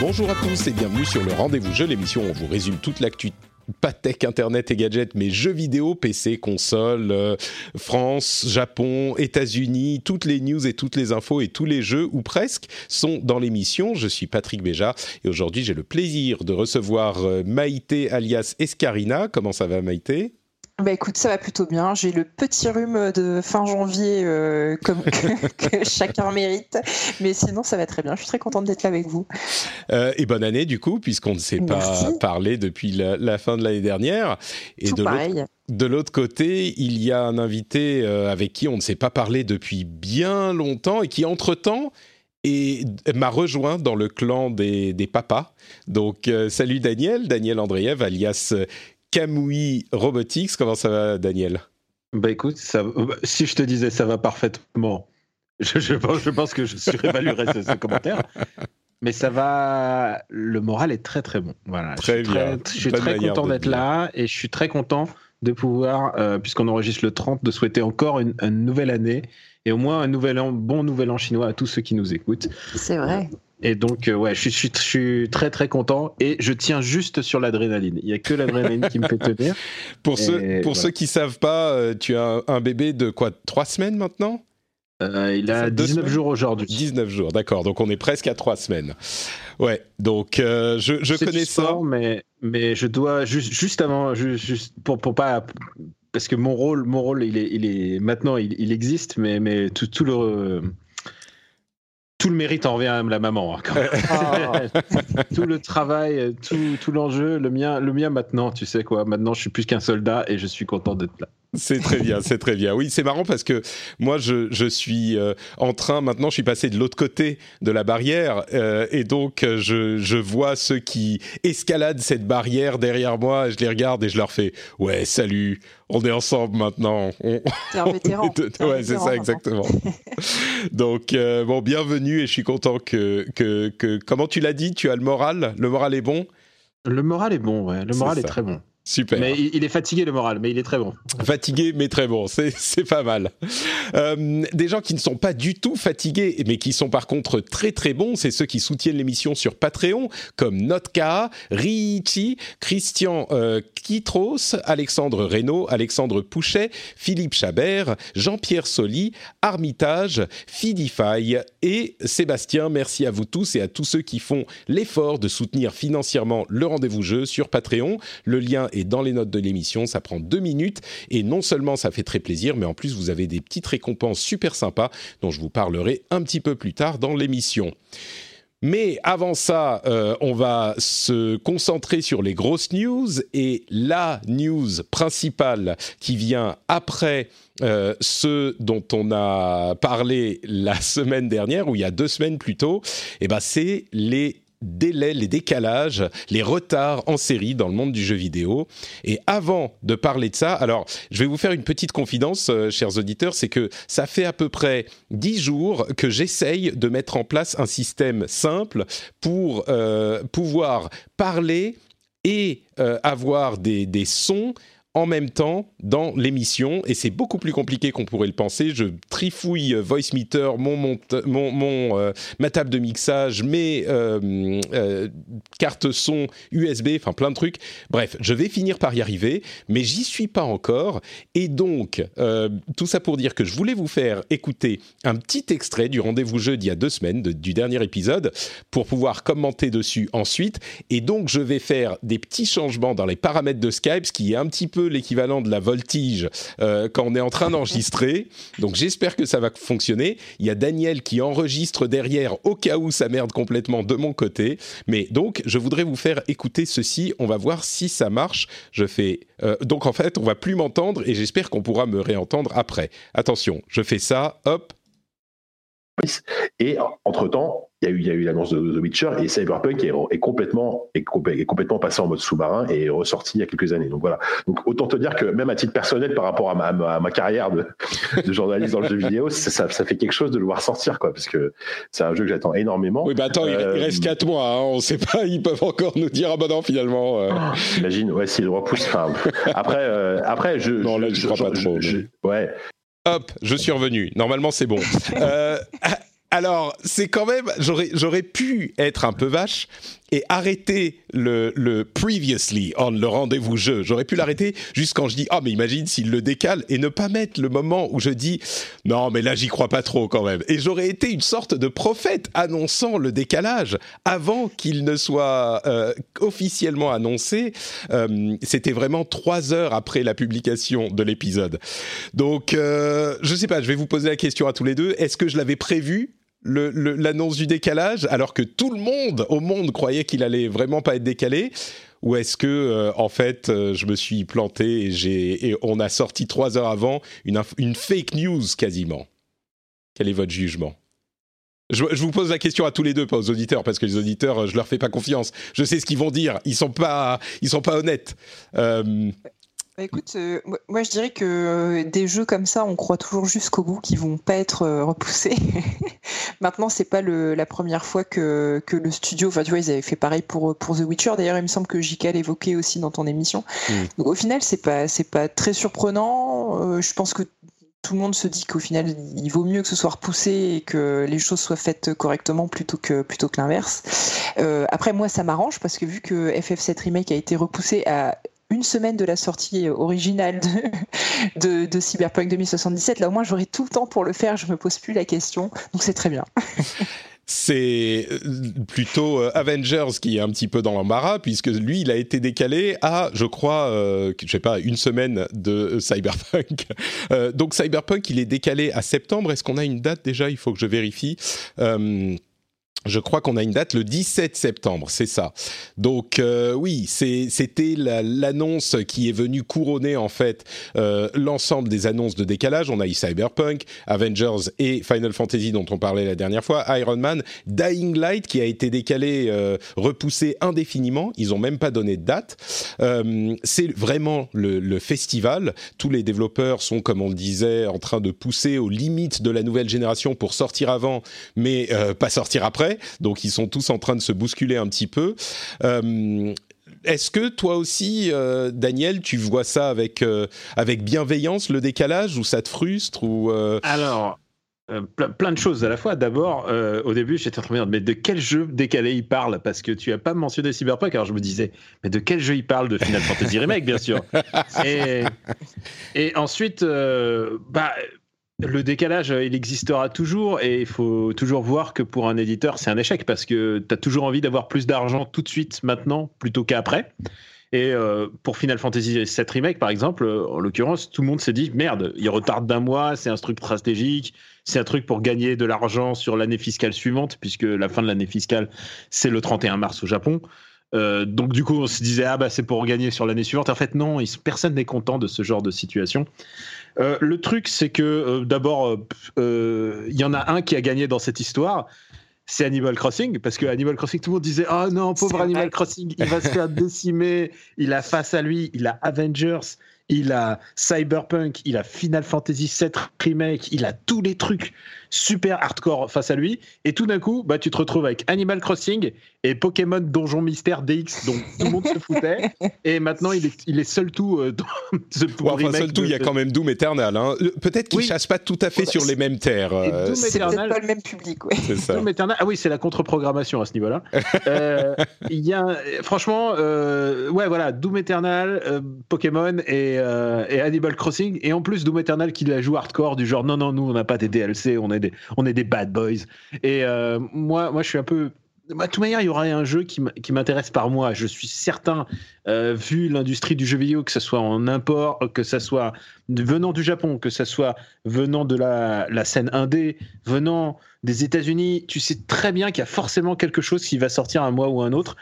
Bonjour à tous et bienvenue sur le Rendez-vous Jeu, l'émission où on vous résume toute l'actu pas tech, internet et gadgets, mais jeux vidéo, PC, console, euh, France, Japon, États-Unis, toutes les news et toutes les infos et tous les jeux, ou presque, sont dans l'émission. Je suis Patrick Béja et aujourd'hui j'ai le plaisir de recevoir euh, Maïté alias Escarina. Comment ça va Maïté? Bah écoute, ça va plutôt bien. J'ai le petit rhume de fin janvier euh, comme que, que, chacun mérite, mais sinon ça va très bien. Je suis très contente d'être là avec vous. Euh, et bonne année du coup, puisqu'on ne s'est pas parlé depuis la, la fin de l'année dernière. Et Tout de pareil. De l'autre côté, il y a un invité euh, avec qui on ne s'est pas parlé depuis bien longtemps et qui entre-temps et m'a rejoint dans le clan des, des papas. Donc, euh, salut Daniel, Daniel Andreev, alias Kamui Robotics. Comment ça va, Daniel? Bah écoute, ça, si je te disais ça va parfaitement, je, je, pense, je pense que je surévaluerais ce, ce commentaire. Mais ça va, le moral est très très bon. Voilà, très je suis bien. très, je suis très content d'être là et je suis très content de pouvoir, euh, puisqu'on enregistre le 30, de souhaiter encore une, une, nouvelle année et au moins un nouvel an, bon nouvel an chinois à tous ceux qui nous écoutent. C'est vrai. Et donc, euh, ouais, je suis, je, suis, je suis, très très content et je tiens juste sur l'adrénaline. Il n'y a que l'adrénaline qui me fait tenir. Pour, ceux, pour ceux qui ne savent pas, euh, tu as un bébé de quoi Trois semaines maintenant? Euh, il a 19 semaines? jours aujourd'hui. 19 jours, d'accord. Donc on est presque à 3 semaines. Ouais, donc euh, je, je connais sport, ça. Mais, mais je dois, juste, juste avant, juste, juste pour, pour pas. Parce que mon rôle, mon rôle il, est, il est maintenant, il, il existe, mais, mais tout, tout le tout le mérite en revient à la maman. Hein, oh. tout le travail, tout, tout l'enjeu, le mien, le mien maintenant, tu sais quoi. Maintenant, je suis plus qu'un soldat et je suis content d'être là. C'est très bien, c'est très bien. Oui, c'est marrant parce que moi, je, je suis euh, en train, maintenant, je suis passé de l'autre côté de la barrière euh, et donc je, je vois ceux qui escaladent cette barrière derrière moi, je les regarde et je leur fais « Ouais, salut, on est ensemble maintenant. On... T'es un vétéran. Un ouais, c'est ça, exactement. Donc, euh, bon, bienvenue et je suis content que, que, que comment tu l'as dit, tu as le moral? Le moral est bon? Le moral est bon, ouais. Le moral est, est très bon. Super. Mais il est fatigué le moral, mais il est très bon. Fatigué mais très bon, c'est pas mal. Euh, des gens qui ne sont pas du tout fatigués, mais qui sont par contre très très bons, c'est ceux qui soutiennent l'émission sur Patreon, comme Notka, Riichi, Christian euh, Kitros, Alexandre Reynaud, Alexandre Pouchet, Philippe Chabert, Jean-Pierre Soli, Armitage, Fidify et Sébastien. Merci à vous tous et à tous ceux qui font l'effort de soutenir financièrement le rendez-vous jeu sur Patreon. Le lien est dans les notes de l'émission, ça prend deux minutes et non seulement ça fait très plaisir, mais en plus vous avez des petites récompenses super sympas dont je vous parlerai un petit peu plus tard dans l'émission. Mais avant ça, euh, on va se concentrer sur les grosses news et la news principale qui vient après euh, ce dont on a parlé la semaine dernière ou il y a deux semaines plus tôt, eh ben c'est les délais, les décalages, les retards en série dans le monde du jeu vidéo. Et avant de parler de ça, alors je vais vous faire une petite confidence, euh, chers auditeurs, c'est que ça fait à peu près dix jours que j'essaye de mettre en place un système simple pour euh, pouvoir parler et avoir des sons en même temps dans l'émission et c'est beaucoup plus compliqué qu'on pourrait le penser. Je trifouille Voice Meter, mon, mon, mon, mon euh, ma table de mixage, mes euh, euh, cartes son USB, enfin plein de trucs. Bref, je vais finir par y arriver, mais j'y suis pas encore. Et donc, tout ça pour dire que je voulais vous faire écouter un petit extrait du rendez-vous jeu d'il y a deux semaines, du dernier épisode, pour pouvoir commenter dessus ensuite. Et donc, je vais faire des petits changements dans les paramètres de Skype, ce qui est un petit peu l'équivalent de la voltige euh, quand on est en train d'enregistrer. Donc j'espère que ça va fonctionner. Il y a Daniel qui enregistre derrière au cas où ça merde complètement de mon côté. Mais donc je voudrais vous faire écouter ceci. On va voir si ça marche. Je fais euh, donc en fait on va plus m'entendre et j'espère qu'on pourra me réentendre après. Attention, je fais ça. Hop. Et entre-temps, il y a eu, il y a eu l'annonce de The Witcher et Cyberpunk est, complètement, est, complètement passé en mode sous-marin et est ressorti il y a quelques années. Donc voilà. Donc autant te dire que même à titre personnel, par rapport à ma, ma, carrière de, de, journaliste dans le jeu vidéo, ça, ça, fait quelque chose de le voir sortir, quoi, parce que c'est un jeu que j'attends énormément. Oui, bah attends, il euh, reste 4 mois, hein, on sait pas, ils peuvent encore nous dire, ah bah non, finalement. Euh... Imagine, ouais, s'ils le repoussent. après, euh, après, je. Non, là, je, crois pas trop. ouais. Hop, je suis revenu. Normalement, c'est bon. euh, alors, c'est quand même, j'aurais pu être un peu vache et arrêter le, previously on le rendez-vous jeu. J'aurais pu l'arrêter juste quand je dis, ah, mais imagine s'il le décale et ne pas mettre le moment où je dis, non, mais là, j'y crois pas trop quand même. Et j'aurais été une sorte de prophète annonçant le décalage avant qu'il ne soit euh, officiellement annoncé. Euh, c'était vraiment trois heures après la publication de l'épisode. Donc, euh, je sais pas, je vais vous poser la question à tous les deux. Est-ce que je l'avais prévu l'annonce du décalage alors que tout le monde au monde croyait qu'il allait vraiment pas être décalé ou est-ce que euh, en fait euh, je me suis planté et, on a sorti trois heures avant une, fake news quasiment Quel est votre jugement? Je, vous pose la question à tous les deux, pas aux auditeurs, parce que les auditeurs, je leur fais pas confiance. Je sais ce qu'ils vont dire. Ils sont pas, ils sont pas honnêtes. Euh, bah, écoute, euh, moi je dirais que euh, des jeux comme ça, on croit toujours jusqu'au bout qu'ils vont pas être euh, repoussés. Maintenant, c'est pas le, la première fois que, que le studio, enfin tu vois, ils avaient fait pareil pour pour The Witcher. D'ailleurs, il me semble que JK l'évoquait aussi dans ton émission. Mm. Donc au final, c'est pas c'est pas très surprenant. je pense que tout le monde se dit qu'au final, il vaut mieux que ce soit repoussé et que les choses soient faites correctement plutôt que plutôt que l'inverse. après, moi, ça m'arrange parce que vu que FF7 Remake a été repoussé à une semaine de la sortie originale de, de, Cyberpunk 2077. Là, au moins, j'aurai tout le temps pour le faire. Je me pose plus la question. Donc, c'est très bien. c'est euh, plutôt euh, Avengers qui est un petit peu dans l'embarras puisque lui il a été décalé à je crois euh, je sais pas une semaine de Cyberpunk donc Cyberpunk il est décalé à septembre est-ce qu'on a une date déjà? Il faut que je vérifie je crois qu'on a une date le 17 septembre, c'est ça. Donc euh, oui, c'était l'annonce qui est venue couronner en fait euh, l'ensemble des annonces de décalage. On a eu Cyberpunk, Avengers et Final Fantasy dont on parlait la dernière fois, Iron Man, Dying Light qui a été décalé, euh, repoussé indéfiniment. Ils ont même pas donné de date. c'est vraiment le, le, festival. Tous les développeurs sont, comme on le disait, en train de pousser aux limites de la nouvelle génération pour sortir avant, mais pas sortir après donc ils sont tous en train de se bousculer un petit peu. Euh, est-ce que toi aussi, euh, Daniel, tu vois ça avec, euh, avec bienveillance, le décalage, ou ça te frustre ou, Alors, plein, de choses à la fois. D'abord, au début, j'étais en train de me dire, mais de quel jeu décalé il parle? Parce que tu n'as pas mentionné Cyberpunk, alors je me disais, mais de quel jeu il parle De Final Fantasy Remake, bien sûr? Et, et ensuite, bah le décalage, euh, il existera toujours et il faut toujours voir que pour un éditeur, c'est un échec parce que tu as toujours envie d'avoir plus d'argent tout de suite maintenant plutôt qu'après. Et euh, pour Final Fantasy VII Remake, par exemple, euh, en l'occurrence, tout le monde s'est dit merde, il retarde d'un mois, c'est un truc stratégique, c'est un truc pour gagner de l'argent sur l'année fiscale suivante, puisque la fin de l'année fiscale, c'est le 31 mars au Japon. donc du coup, on se disait ah bah c'est pour gagner sur l'année suivante. En fait, non, personne n'est content de ce genre de situation. Euh, le truc, c'est que euh, d'abord, euh, il y en a un qui a gagné dans cette histoire. C'est Animal Crossing, parce que Animal Crossing, tout le monde disait Oh non, pauvre Animal Crossing, il va se faire décimer. Il a face à lui, il a Avengers, il a Cyberpunk, il a Final Fantasy VII Remake, il a tous les trucs super hardcore face à lui. Et tout d'un coup, bah, tu te retrouves avec Animal Crossing et Pokémon Donjon Mystère DX, dont tout le monde se foutait. Et maintenant, il est, il est seul tout euh, dans ce enfin, seul tout, il y a quand même Doom Eternal. Hein. Euh, peut-être qu'il ne chasse pas tout à fait sur les mêmes terres. Euh. C'est peut-être pas le même public. Ouais. Doom Eternal, ah oui, c'est la contre-programmation à ce niveau-là. il y a, franchement, ouais, voilà, Doom Eternal, Pokémon et, et, Animal Crossing. Et en plus, Doom Eternal qui la joue hardcore, du genre non, non, nous, on n'a pas des DLC, on est on est des bad boys. Et moi, moi, je suis un peu bah, de toute manière, il y aura un jeu qui m'intéresse par moi. Je suis certain, euh, vu l'industrie du jeu vidéo, que ce soit en import, que ce soit venant du Japon, que ce soit venant de la, la scène indé, venant des États-Unis, tu sais très bien qu'il y a forcément quelque chose qui va sortir un mois ou un autre.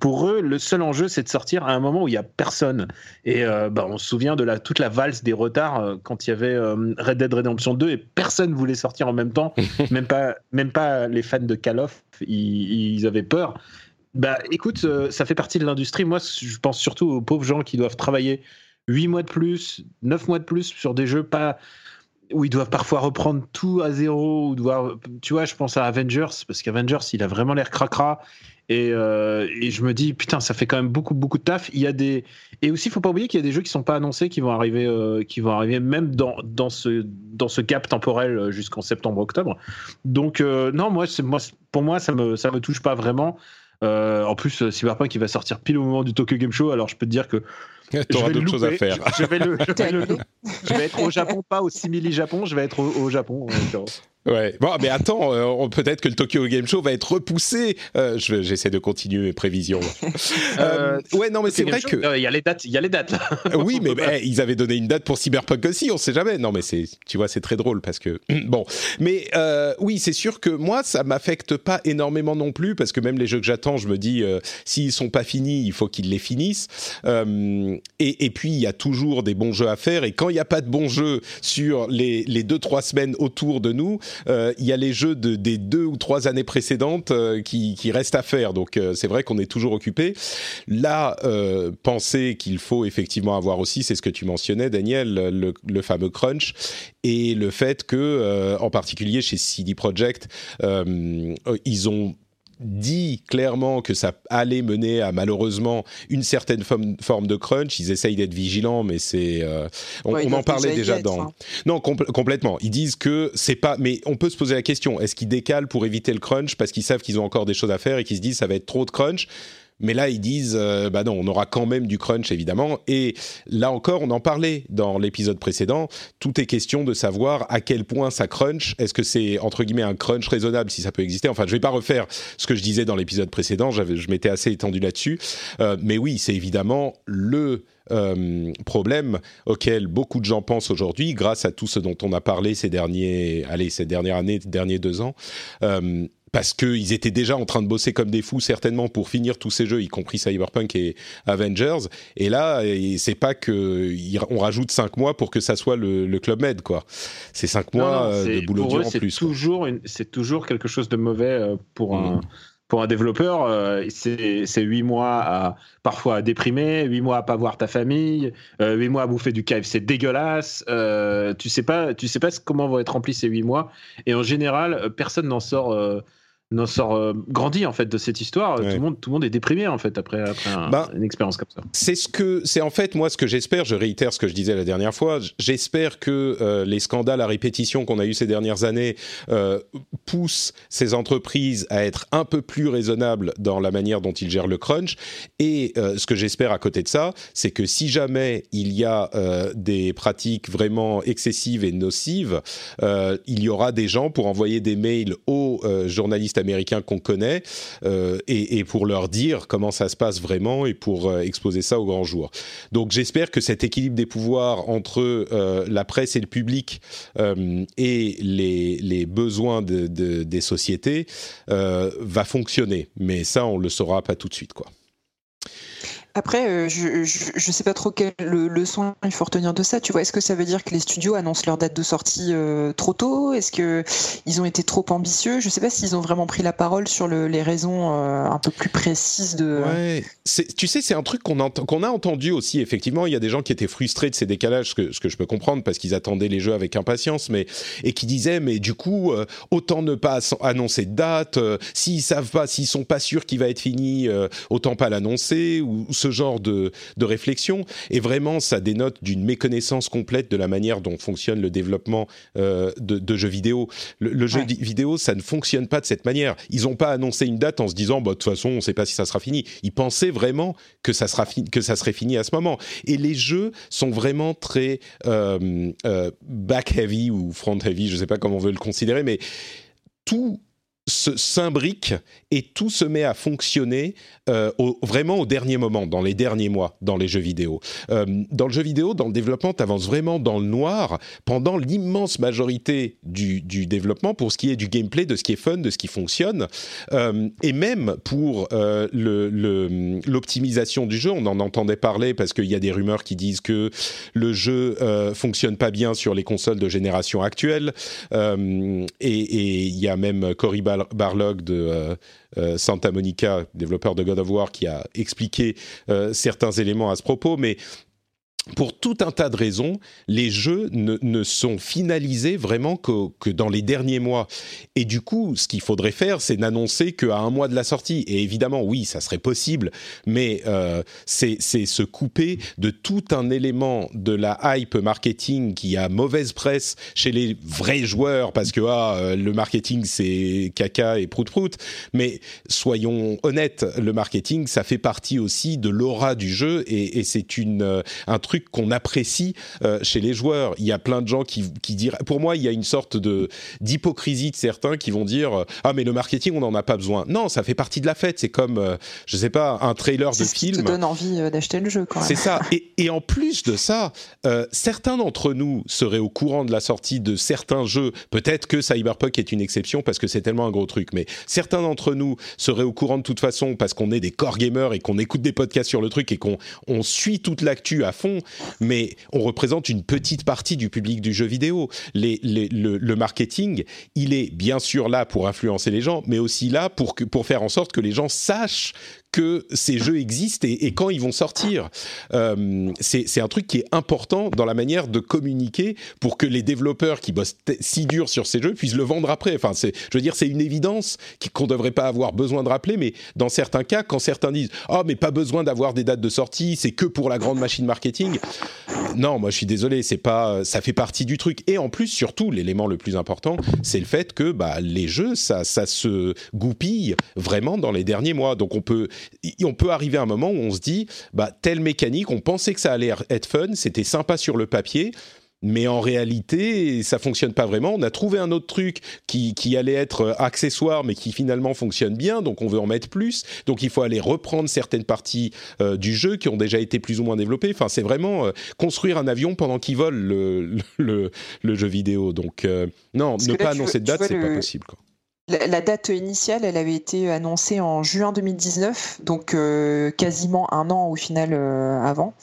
Pour eux, le seul enjeu, c'est de sortir à un moment où il y a personne. Et euh, bah, on se souvient de la, toute la valse des retards euh, quand il y avait Red Dead Redemption 2 et personne voulait sortir en même temps, même pas, même pas les fans de Call of ils, avaient peur. Bah écoute, euh, ça fait partie de l'industrie. Moi, je pense surtout aux pauvres gens qui doivent travailler 8 mois de plus, 9 mois de plus sur des jeux pas où ils doivent parfois reprendre tout à zéro, ou devoir, tu vois, je pense à Avengers, parce qu'Avengers, il a vraiment l'air cracra. Et, euh, et, je me dis, putain, ça fait quand même beaucoup, beaucoup de taf. Il y a des... Et aussi, il faut pas oublier qu'il y a des jeux qui sont pas annoncés, qui vont arriver, euh, qui vont arriver même dans, dans, ce, dans ce gap temporel euh, jusqu'en septembre-octobre. Donc, non, moi, moi, pour moi, ça me, ça me touche pas vraiment. en plus, Cyberpunk, il va sortir pile au moment du Tokyo Game Show, alors je peux te dire que T'auras d'autres choses à faire. Je, vais je, vais être au Japon, pas au Simili Japon, je vais être au, au Japon. Ouais. Bon, mais attends, euh, peut-être que le Tokyo Game Show va être repoussé. Euh, J'essaie de continuer mes prévisions. euh, ouais, non, mais c'est vrai que il y a les dates. Il y a les dates. oui, mais eh, ils avaient donné une date pour Cyberpunk aussi. On sait jamais. Non, mais c'est, tu vois, c'est très drôle parce que bon. Mais oui, c'est sûr que moi, ça m'affecte pas énormément non plus parce que même les jeux que j'attends, je me dis, s'ils sont pas finis, il faut qu'ils les finissent. Et, et, puis, il y a toujours des bons jeux à faire. Et quand il n'y a pas de bons jeux sur les les deux trois semaines autour de nous il y a les jeux de, des deux ou trois années précédentes euh, qui, restent à faire. Donc euh, c'est vrai qu'on est toujours occupé. Là, penser qu'il faut effectivement avoir aussi, c'est ce que tu mentionnais, Daniel, le, le fameux crunch et le fait que, en particulier chez CD Projekt, ils ont dit clairement que ça allait mener à malheureusement une certaine forme, de crunch. Ils essayent d'être vigilants, mais c'est euh, on, en parlait déjà dans. Hein. Non, complètement. Ils disent que c'est pas. Mais on peut se poser la question est-ce qu'ils décalent pour éviter le crunch parce qu'ils savent qu'ils ont encore des choses à faire et qu'ils se disent ça va être trop de crunch? Mais là, ils disent, euh, bah non, on aura quand même du crunch, évidemment. Et là encore, on en parlait dans l'épisode précédent. Tout est question de savoir à quel point ça crunch. Est-ce que c'est, entre guillemets, un crunch raisonnable, si ça peut exister? Enfin, je vais pas refaire ce que je disais dans l'épisode précédent. Je m'étais assez étendu là-dessus. Euh, mais oui, c'est évidemment le... Euh, problème auquel beaucoup de gens pensent aujourd'hui, grâce à tout ce dont on a parlé ces derniers, allez, ces dernières années, derniers deux ans, euh, parce qu'ils étaient déjà en train de bosser comme des fous certainement pour finir tous ces jeux, y compris Cyberpunk et Avengers. Et là, c'est pas que on rajoute cinq mois pour que ça soit le, Club Med, quoi. C'est cinq mois euh, de boulot dur en plus. Toujours c'est toujours quelque chose de mauvais euh, pour un mm. pour un développeur. Euh, c'est huit mois à parfois à déprimer, huit mois à pas voir ta famille, huit mois à bouffer du KFC dégueulasse. tu sais pas, tu sais pas comment vont être remplis ces huit mois. Et en général, personne n'en sort n'en sort euh, grandi en fait de cette histoire. Tout, le monde, tout le monde est déprimé en fait après, après bah, une expérience comme ça. C'est ce que c'est en fait moi ce que j'espère. Je réitère ce que je disais la dernière fois. J'espère que euh, les scandales à répétition qu'on a eu ces dernières années euh, poussent ces entreprises à être un peu plus raisonnables dans la manière dont ils gèrent le crunch. Et ce que j'espère à côté de ça, c'est que si jamais il y a des pratiques vraiment excessives et nocives, il y aura des gens pour envoyer des mails aux journalistes américains qu'on connaît euh, et, pour leur dire comment ça se passe vraiment et pour euh, exposer ça au grand jour. Donc j'espère que cet équilibre des pouvoirs entre euh, la presse et le public et les, besoins des sociétés va fonctionner. Mais ça, on le saura pas tout de suite, quoi. Après, euh, je, je, sais pas trop quelle leçon il faut retenir de ça. Tu vois, est-ce que ça veut dire que les studios annoncent leur date de sortie euh, trop tôt? Est-ce que ils ont été trop ambitieux? Je sais pas s'ils ont vraiment pris la parole sur les raisons euh, un peu plus précises de. Ouais. Tu sais, c'est un truc qu'on qu'on a entendu aussi. Effectivement, il y a des gens qui étaient frustrés de ces décalages, ce que, ce que je peux comprendre parce qu'ils attendaient les jeux avec impatience, mais et qui disaient, mais du coup, autant ne pas annoncer de date. s'ils savent pas, s'ils sont pas sûrs qu'il va être fini, autant pas l'annoncer ou ce genre de, réflexion. Et vraiment, ça dénote d'une méconnaissance complète de la manière dont fonctionne le développement euh, de, jeux vidéo. Le, jeu vidéo, ça ne fonctionne pas de cette manière. Ils n'ont pas annoncé une date en se disant, bah, de toute façon, on ne sait pas si ça sera fini. Ils pensaient vraiment que ça, sera que ça serait fini à ce moment. Et les jeux sont vraiment très euh, euh, back-heavy ou front-heavy, je ne sais pas comment on veut le considérer, mais tout s'imbrique et tout se met à fonctionner euh, vraiment au dernier moment, dans les derniers mois, dans les jeux vidéo. Euh, dans le jeu vidéo, dans le développement, tu avances vraiment dans le noir pendant l'immense majorité du, développement pour ce qui est du gameplay, de ce qui est fun, de ce qui fonctionne. Euh, et même pour l'optimisation du jeu, on en entendait parler parce qu'il y a des rumeurs qui disent que le jeu fonctionne pas bien sur les consoles de génération actuelle. et il y a même Barlog de euh, euh, Santa Monica, développeur de God of War, qui a expliqué euh, certains éléments à ce propos, mais pour tout un tas de raisons, les jeux ne, sont finalisés vraiment que, dans les derniers mois. Et du coup, ce qu'il faudrait faire, c'est n'annoncer qu'à un mois de la sortie. Et évidemment, oui, ça serait possible, mais euh, c'est se couper de tout un élément de la hype marketing qui a mauvaise presse chez les vrais joueurs, parce que ah, euh, le marketing, c'est caca et prout-prout. Mais soyons honnêtes, le marketing, ça fait partie aussi de l'aura du jeu, et, c'est euh, un truc qu'on apprécie euh, chez les joueurs. Il y a plein de gens qui, qui diraient, pour moi, il y a une sorte de d'hypocrisie de certains qui vont dire ah mais le marketing on n'en a pas besoin. Non, ça fait partie de la fête. C'est comme euh, je sais pas un trailer de ce film. Te donne envie euh, d'acheter le jeu quand même. C'est ça. Et, et, en plus de ça, certains d'entre nous seraient au courant de la sortie de certains jeux. Peut-être que Cyberpunk est une exception parce que c'est tellement un gros truc, mais certains d'entre nous seraient au courant de toute façon parce qu'on est des core gamers et qu'on écoute des podcasts sur le truc et qu'on on suit toute l'actu à fond mais on représente une petite partie du public du jeu vidéo. le, marketing, il est bien sûr là pour influencer les gens, mais aussi là pour, pour faire en sorte que les gens sachent que ces jeux existent et, quand ils vont sortir. Euh, c'est un truc qui est important dans la manière de communiquer pour que les développeurs qui bossent si dur sur ces jeux puissent le vendre après. Enfin, je veux dire, c'est une évidence qu'on ne devrait pas avoir besoin de rappeler, mais dans certains cas, quand certains disent « Oh, mais pas besoin d'avoir des dates de sortie, c'est que pour la grande machine marketing », non, moi je suis désolé, pas, ça fait partie du truc. Et en plus, surtout, l'élément le plus important, c'est le fait que bah, les jeux, ça, ça se goupille vraiment dans les derniers mois. Donc on peut, on peut arriver à un moment où on se dit, bah, telle mécanique, on pensait que ça allait être fun, c'était sympa sur le papier, mais en réalité, ça fonctionne pas vraiment. On a trouvé un autre truc qui, qui, allait être accessoire, mais qui finalement fonctionne bien, donc on veut en mettre plus. Donc il faut aller reprendre certaines parties euh, du jeu qui ont déjà été plus ou moins développées. Enfin, c'est vraiment euh, construire un avion pendant qu'il vole le, le, le, jeu vidéo. Donc euh, non, ne pas annoncer de date, c'est pas possible. Quoi. La, date initiale, elle avait été annoncée en juin 2019, donc euh, quasiment un an au final euh, avant.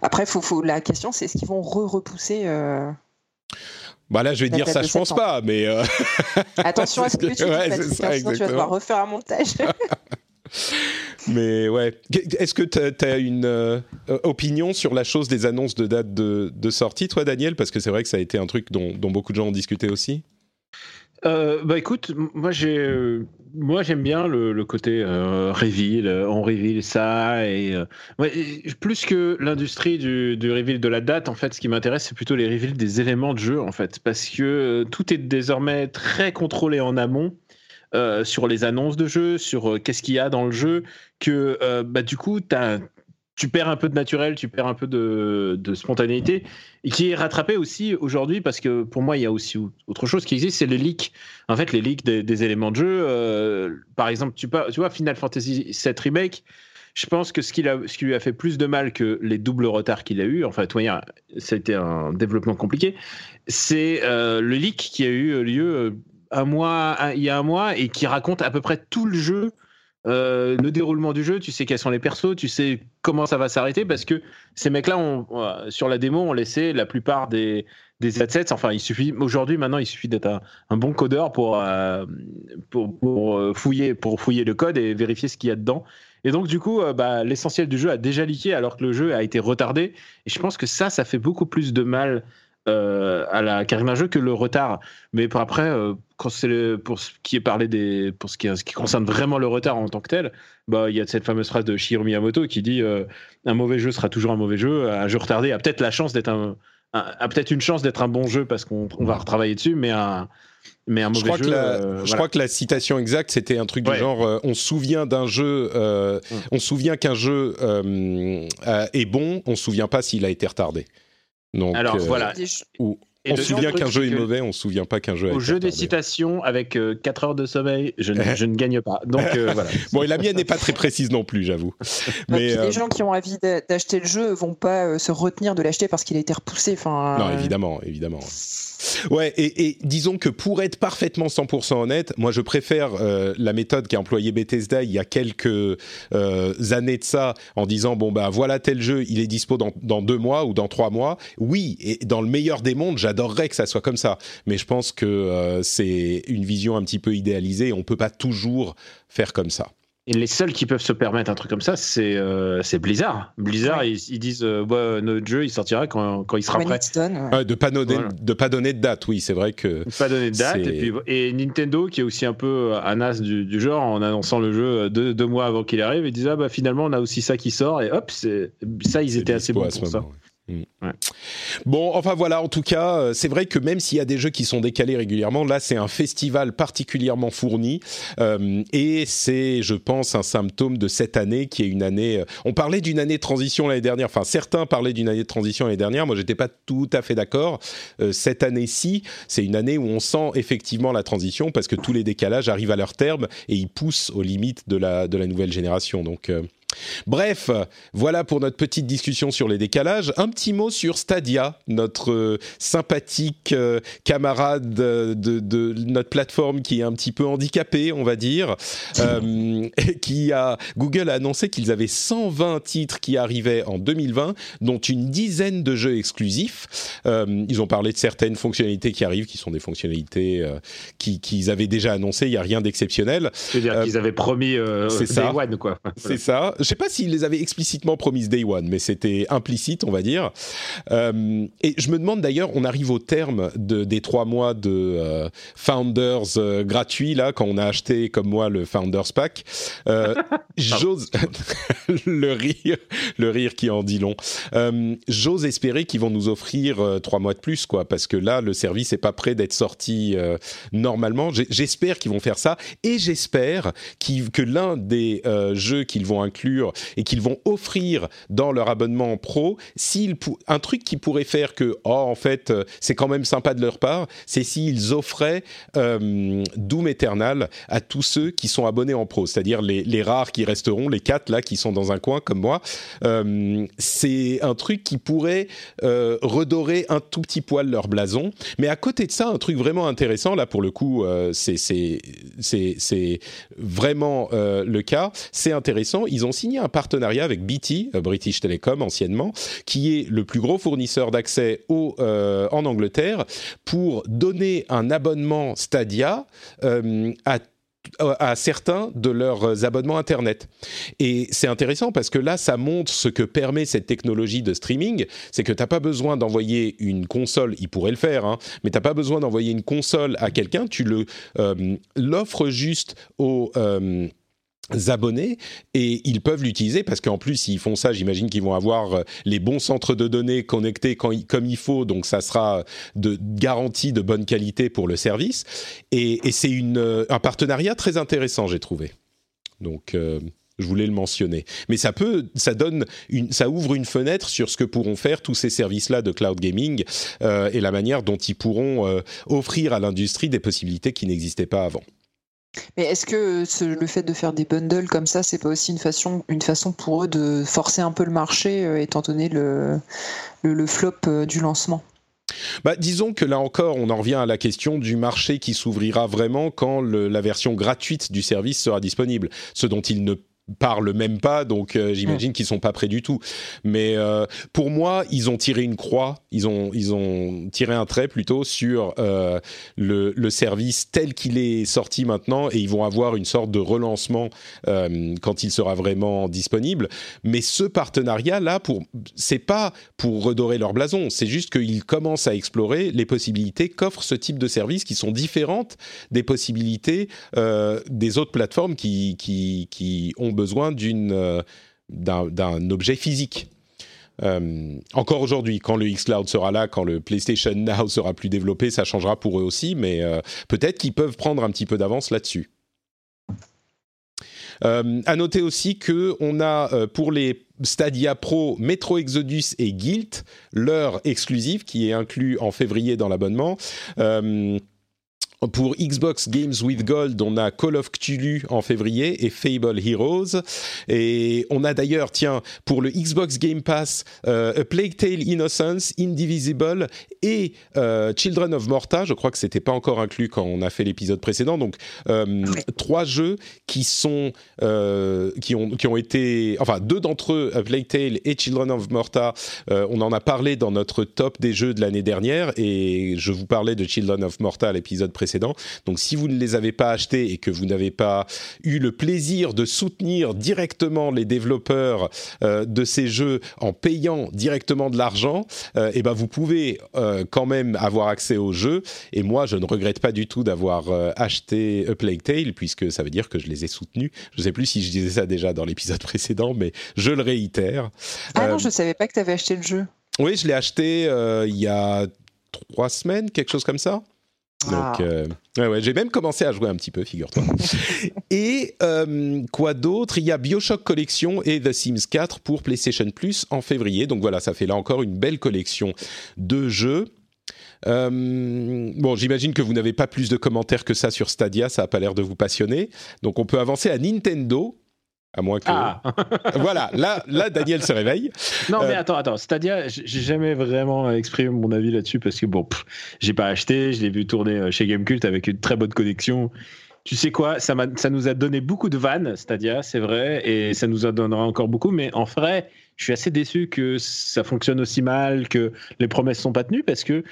Après, faut, la question, c'est est-ce qu'ils vont re-repousser euh, bah là, je vais dire ça, je pense pas, mais attention à ce que tu dis, ouais, tu vas devoir refaire un montage. mais ouais, est-ce que tu as, une opinion sur la chose des annonces de date de, sortie, toi, Daniel? Parce que c'est vrai que ça a été un truc dont beaucoup de gens ont discuté aussi. Euh, bah écoute, moi j'ai, euh, moi j'aime bien le, côté euh, reveal, on reveal ça et plus que l'industrie du, du reveal de la date en fait, ce qui m'intéresse c'est plutôt les reveals des éléments de jeu en fait, parce que tout est désormais très contrôlé en amont. sur les annonces de jeu, sur qu'est-ce qu'il y a dans le jeu, que bah, du coup, tu as, tu perds un peu de naturel, tu perds un peu de, spontanéité, et qui est rattrapé aussi aujourd'hui parce que pour moi, il y a aussi autre chose qui existe, c'est les leaks. En fait, les leaks des, éléments de jeu. Euh, par exemple, tu, vois, Final Fantasy VII Remake, je pense que ce, qui lui a fait plus de mal que les doubles retards qu'il a eu, enfin, toi, ça a été un développement compliqué, c'est euh, le leak qui a eu lieu euh, il y a un mois et qui raconte à peu près tout le jeu euh, le déroulement du jeu, tu sais quels sont les persos, tu sais comment ça va s'arrêter parce que ces mecs-là, euh, sur la démo, ont laissé la plupart des, des assets. Enfin, il suffit aujourd'hui, maintenant, il suffit d'être un, bon codeur pour, euh, fouiller, pour fouiller le code et vérifier ce qu'il y a dedans. Et donc, du coup, bah, l'essentiel du jeu a déjà leaké alors que le jeu a été retardé. Et je pense que ça, ça fait beaucoup plus de mal euh, à la carrière d'un jeu que le retard. Mais pour après, euh, quand c'est pour ce qui est parlé des, pour ce qui, ce qui, concerne vraiment le retard en tant que tel, bah il y a cette fameuse phrase de Shigeru Miyamoto qui dit euh, un mauvais jeu sera toujours un mauvais jeu. Un jeu retardé a peut-être la chance d'être un, a peut-être une chance d'être un bon jeu parce qu'on va retravailler dessus, mais un mais un mauvais je crois jeu. Que la, je crois que la citation exacte, c'était un truc du genre on se souvient d'un jeu, mm. on se souvient qu'un jeu est bon, on se souvient pas s'il a été retardé. Alors euh, voilà. On se souvient qu'un jeu est mauvais, on se souvient pas qu'un jeu. Au jeu des citations avec 4 heures de sommeil, je ne, je ne gagne pas. Donc voilà. bon, et la mienne n'est pas très précise non plus, j'avoue. Mais les gens qui ont envie d'acheter le jeu vont pas se retenir de l'acheter parce qu'il a été repoussé. Enfin. Non, évidemment, évidemment. Ouais, et, disons que pour être parfaitement 100% honnête, moi je préfère euh, la méthode qu'a employée Bethesda il y a quelques euh, années de ça, en disant bon bah voilà tel jeu, il est dispo dans, dans, deux mois ou dans trois mois. Oui, et dans le meilleur des mondes, j'adorerais que ça soit comme ça, mais je pense que euh, c'est une vision un petit peu idéalisée. Et on peut pas toujours faire comme ça. Et les seuls qui peuvent se permettre un truc comme ça, c'est euh, Blizzard. Blizzard, ils, disent euh, notre jeu, il sortira quand, quand il sera prêt. de pas donner de pas donner de date, oui, c'est vrai que. Pas donner de date. Et, Nintendo, qui est aussi un peu un as du, du genre, en annonçant le jeu deux, deux mois avant qu'il arrive, ils disent ah bah finalement on a aussi ça qui sort et hop, ça ils étaient assez bons pour ça. Bon, enfin voilà, en tout cas, euh, c'est vrai que même s'il y a des jeux qui sont décalés régulièrement, là c'est un festival particulièrement fourni euh, et c'est, je pense, un symptôme de cette année qui est une année. Euh, on parlait d'une année de transition l'année dernière, enfin certains parlaient d'une année de transition l'année dernière, moi j'étais pas tout à fait d'accord. cette année-ci, c'est une année où on sent effectivement la transition parce que tous les décalages arrivent à leur terme et ils poussent aux limites de la, de la nouvelle génération. Donc. Bref, voilà pour notre petite discussion sur les décalages. Un petit mot sur Stadia, notre euh, sympathique euh, camarade de, notre plateforme qui est un petit peu handicapé, on va dire, euh, qui a Google a annoncé qu'ils avaient 120 titres qui arrivaient en 2020, dont une dizaine de jeux exclusifs. ils ont parlé de certaines fonctionnalités qui arrivent, qui sont des fonctionnalités qu'ils avaient déjà annoncées. Il n'y a rien d'exceptionnel. C'est-à-dire qu'ils avaient promis c'est ça. One, quoi. C'est ça je sais pas s'ils les avaient explicitement promis Day One, mais c'était implicite, on va dire. Euh, et je me demande d'ailleurs, on arrive au terme de, des trois mois de euh, Founders euh, gratuits, là, quand on a acheté, comme moi, le Founders Pack. J'ose... le rire, le rire qui en dit long. J'ose espérer qu'ils vont nous offrir trois mois de plus, quoi, parce que là, le service est pas prêt d'être sorti normalement. J'espère qu'ils vont faire ça, et j'espère que l'un des jeux qu'ils vont inclure et qu'ils vont offrir dans leur abonnement pro, s'ils un truc qui pourrait faire que, oh, en fait, euh, c'est quand même sympa de leur part, c'est s'ils offraient euh, Doom Eternal à tous ceux qui sont abonnés en pro, c'est-à-dire les, rares qui resteront, les quatre là qui sont dans un coin comme moi. Euh, c'est un truc qui pourrait redorer un tout petit poil leur blason. Mais à côté de ça, un truc vraiment intéressant, là pour le coup, c'est vraiment le cas, c'est intéressant. Ils ont signé un partenariat avec BT, euh, British Telecom anciennement, qui est le plus gros fournisseur d'accès euh, en Angleterre, pour donner un abonnement Stadia euh, à à certains de leurs abonnements Internet. Et c'est intéressant parce que là, ça montre ce que permet cette technologie de streaming, c'est que tu n'as pas besoin d'envoyer une console, il pourrait le faire, hein, mais tu n'as pas besoin d'envoyer une console à quelqu'un, tu l'offres juste au abonnés et ils peuvent l'utiliser parce qu'en plus s'ils font ça j'imagine qu'ils vont avoir euh, les bons centres de données connectés quand, comme il faut donc ça sera de garantie de bonne qualité pour le service et, c'est euh, un partenariat très intéressant j'ai trouvé donc euh, je voulais le mentionner. Mais ça peut, ça donne, ça ouvre une fenêtre sur ce que pourront faire tous ces services-là de cloud gaming et la manière dont ils pourront offrir à l'industrie des possibilités qui n'existaient pas avant. Mais est-ce que le fait de faire des bundles comme ça, c'est pas aussi une façon, une façon pour eux de forcer un peu le marché, euh, étant donné le, le, flop euh, du lancement? Bah, disons que là encore, on en revient à la question du marché qui s'ouvrira vraiment quand la version gratuite du service sera disponible, ce dont il ne parlent même pas, donc euh, j'imagine mm. qu'ils sont pas prêts du tout. Mais euh, pour moi, ils ont tiré une croix, ils ont ils ont tiré un trait plutôt sur euh, le, le, service tel qu'il est sorti maintenant, et ils vont avoir une sorte de relancement quand il sera vraiment disponible. Mais ce partenariat là, pour c'est pas pour redorer leur blason, c'est juste qu'ils commencent à explorer les possibilités qu'offre ce type de service qui sont différentes des possibilités des autres plateformes qui qui qui ont besoin d'une euh, d'un objet physique. Euh, encore aujourd'hui, quand le xCloud sera là, quand le PlayStation Now sera plus développé, ça changera pour eux aussi, mais euh, peut-être qu'ils peuvent prendre un petit peu d'avance là-dessus. à noter aussi que on a pour les Stadia Pro, Metro Exodus et Guilt, leur exclusive qui est inclus en février dans l'abonnement. Pour Xbox Games with Gold, on a Call of Cthulhu en février et Fable Heroes. Et on a d'ailleurs, tiens, pour le Xbox Game Pass, euh, A Plague Tale Innocence, Indivisible et euh, Children of Morta. Je crois que c'était pas encore inclus quand on a fait l'épisode précédent. Donc euh, trois jeux qui sont qui ont qui ont été, enfin deux d'entre eux, A Plague Tale et Children of Morta. on en a parlé dans notre top des jeux de l'année dernière et je vous parlais de Children of Morta à l'épisode précédent donc si vous ne les avez pas achetés et que vous n'avez pas eu le plaisir de soutenir directement les développeurs euh, de ces jeux en payant directement de l'argent, euh, eh ben vous pouvez euh, quand même avoir accès aux jeux. Et moi, je ne regrette pas du tout d'avoir acheté A Plague Tale puisque ça veut dire que je les ai soutenus. Je ne sais plus si je disais ça déjà dans l'épisode précédent, mais je le réitère. Ah non, je ne savais pas que tu avais acheté le jeu. Oui, je l'ai acheté il y a trois semaines, quelque chose comme ça. Donc, ah. euh, ouais, j'ai même commencé à jouer un petit peu, figure-toi. et euh, quoi d'autre? Il y a Bioshock Collection et The Sims 4 pour PlayStation Plus en février. Donc voilà, ça fait là encore une belle collection de jeux. Euh, bon, j'imagine que vous n'avez pas plus de commentaires que ça sur Stadia, ça n'a pas l'air de vous passionner. Donc on peut avancer à Nintendo, à moins que. Ah. voilà, là, là, Daniel se réveille. Non, mais euh, attends, attends. Stadia, j'ai jamais vraiment exprimé mon avis là-dessus parce que bon, j'ai pas acheté, je l'ai vu tourner euh, chez Gamecult avec une très bonne connexion. Tu sais quoi, ça, ça nous a donné beaucoup de vannes, Stadia, c'est vrai, et ça nous en donnera encore beaucoup, mais en vrai, je suis assez déçu que ça fonctionne aussi mal, que les promesses sont pas tenues parce que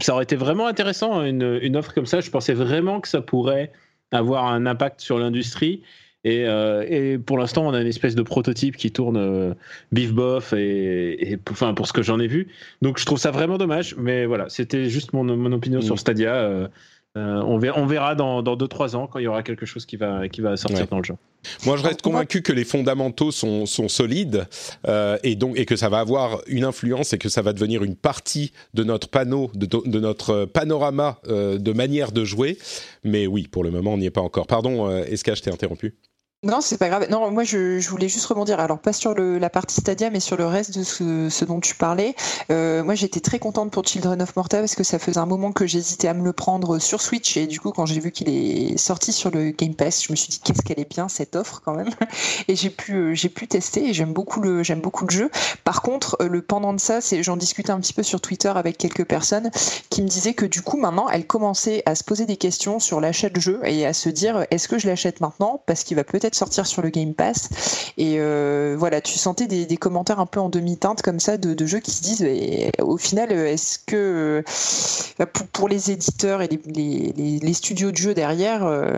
ça aurait été vraiment intéressant, une, une offre comme ça. Je pensais vraiment que ça pourrait avoir un impact sur l'industrie. Euh, et, pour l'instant, on a une espèce de prototype qui tourne euh, bif bof et, enfin pour ce que j'en ai vu. Donc je trouve ça vraiment dommage. Mais voilà, c'était juste mon, mon opinion sur mm. Stadia. Euh, on, verra, on verra dans 2-3 ans quand il y aura quelque chose qui va, qui va sortir dans le jeu. Moi, je reste convaincu que les fondamentaux sont, sont solides et, donc, et que ça va avoir une influence et que ça va devenir une partie de notre panneau, de, de notre panorama de manière de jouer. Mais oui, pour le moment, on n'y est pas encore. Pardon, que je t'ai interrompu non, c'est pas grave. Non, moi je, voulais juste rebondir. Alors pas sur la partie Stadia, mais sur le reste de ce, dont tu parlais. Euh, moi j'étais très contente pour Children of Morta parce que ça faisait un moment que j'hésitais à me le prendre sur Switch et du coup quand j'ai vu qu'il est sorti sur le Game Pass, je me suis dit qu'est-ce qu'elle est bien cette offre quand même. Et j'ai pu euh, j'ai pu tester et j'aime beaucoup le j'aime beaucoup le jeu. Par contre, euh, le pendant de ça, c'est j'en discutais un petit peu sur Twitter avec quelques personnes qui me disaient que du coup maintenant elles commençaient à se poser des questions sur l'achat de jeu et à se dire est-ce que je l'achète maintenant? Parce qu'il va peut-être sortir sur le Game Pass. Et euh, voilà, tu sentais des, commentaires un peu en demi-teinte comme ça de, jeux qui se disent, au final, est-ce que euh, pour, les éditeurs et les, studios de jeux derrière, euh,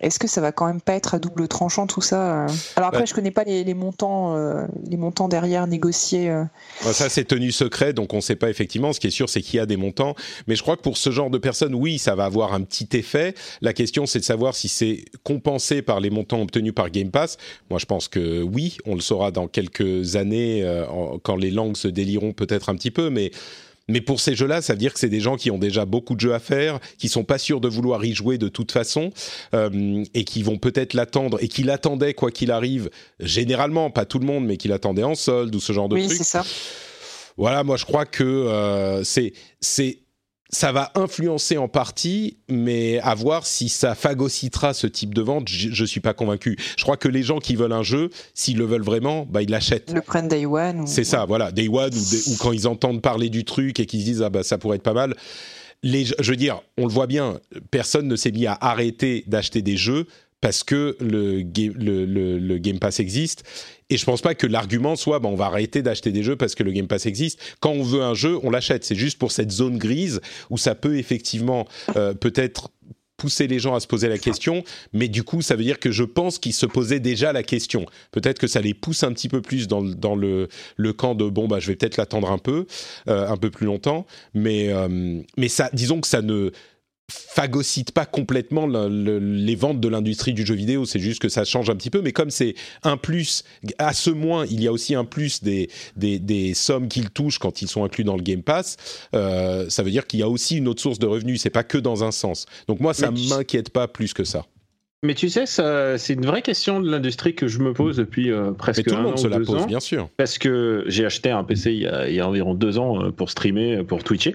est-ce que ça va quand même pas être à double tranchant tout ça euh Alors après, je connais pas les, montants, euh, les montants derrière négociés. Euh. Ça, c'est tenu secret, donc on ne sait pas effectivement. Ce qui est sûr, c'est qu'il y a des montants. Mais je crois que pour ce genre de personnes, oui, ça va avoir un petit effet. La question, c'est de savoir si c'est compensé par les montants obtenus par Game Pass. Moi, je pense que oui, on le saura dans quelques années, quand les langues se déliront peut-être un petit peu, mais mais pour ces jeux-là, ça veut dire que c'est des gens qui ont déjà beaucoup de jeux à faire, qui sont pas sûrs de vouloir y jouer de toute façon, euh, et qui vont peut-être l'attendre, et qui l'attendaient quoi qu'il arrive, généralement, pas tout le monde, mais qui l'attendaient en solde ou ce genre de trucs. Oui, c'est ça. Voilà, moi je crois que euh, c'est c'est ça va influencer en partie, mais à voir si ça phagocytera ce type de vente, je, ne suis pas convaincu. Je crois que les gens qui veulent un jeu, s'ils le veulent vraiment, bah ils l'achètent. Le prennent Day One. C'est ça, voilà, Day One ou, quand ils entendent parler du truc et qu'ils se disent ah bah ça pourrait être pas mal. Les, je veux dire, on le voit bien, personne ne s'est mis à arrêter d'acheter des jeux parce que le, le, le, Game Pass existe. Et je pense pas que l'argument soit bah, on va arrêter d'acheter des jeux parce que le Game Pass existe. Quand on veut un jeu, on l'achète. C'est juste pour cette zone grise où ça peut effectivement euh, peut-être pousser les gens à se poser la question, mais du coup, ça veut dire que je pense qu'ils se posaient déjà la question. Peut-être que ça les pousse un petit peu plus dans, dans le, le camp de bon, bah, je vais peut-être l'attendre un peu, euh, un peu plus longtemps, mais, euh, mais ça, disons que ça ne phagocyte pas complètement les ventes de l'industrie du jeu vidéo, c'est juste que ça change un petit peu, mais comme c'est un plus, à ce moins, il y a aussi un plus des, des, sommes qu'ils touchent quand ils sont inclus dans le Game Pass, euh, ça veut dire qu'il y a aussi une autre source de revenus, c'est pas que dans un sens. Donc moi, ça m'inquiète pas plus que ça. Mais tu sais, c'est une vraie question de l'industrie que je me pose depuis euh, presque Mais tout le monde an se la deux pose, ans. bien sûr. Parce que j'ai acheté un PC il y, a, il y a environ deux ans euh, pour streamer, pour twitcher.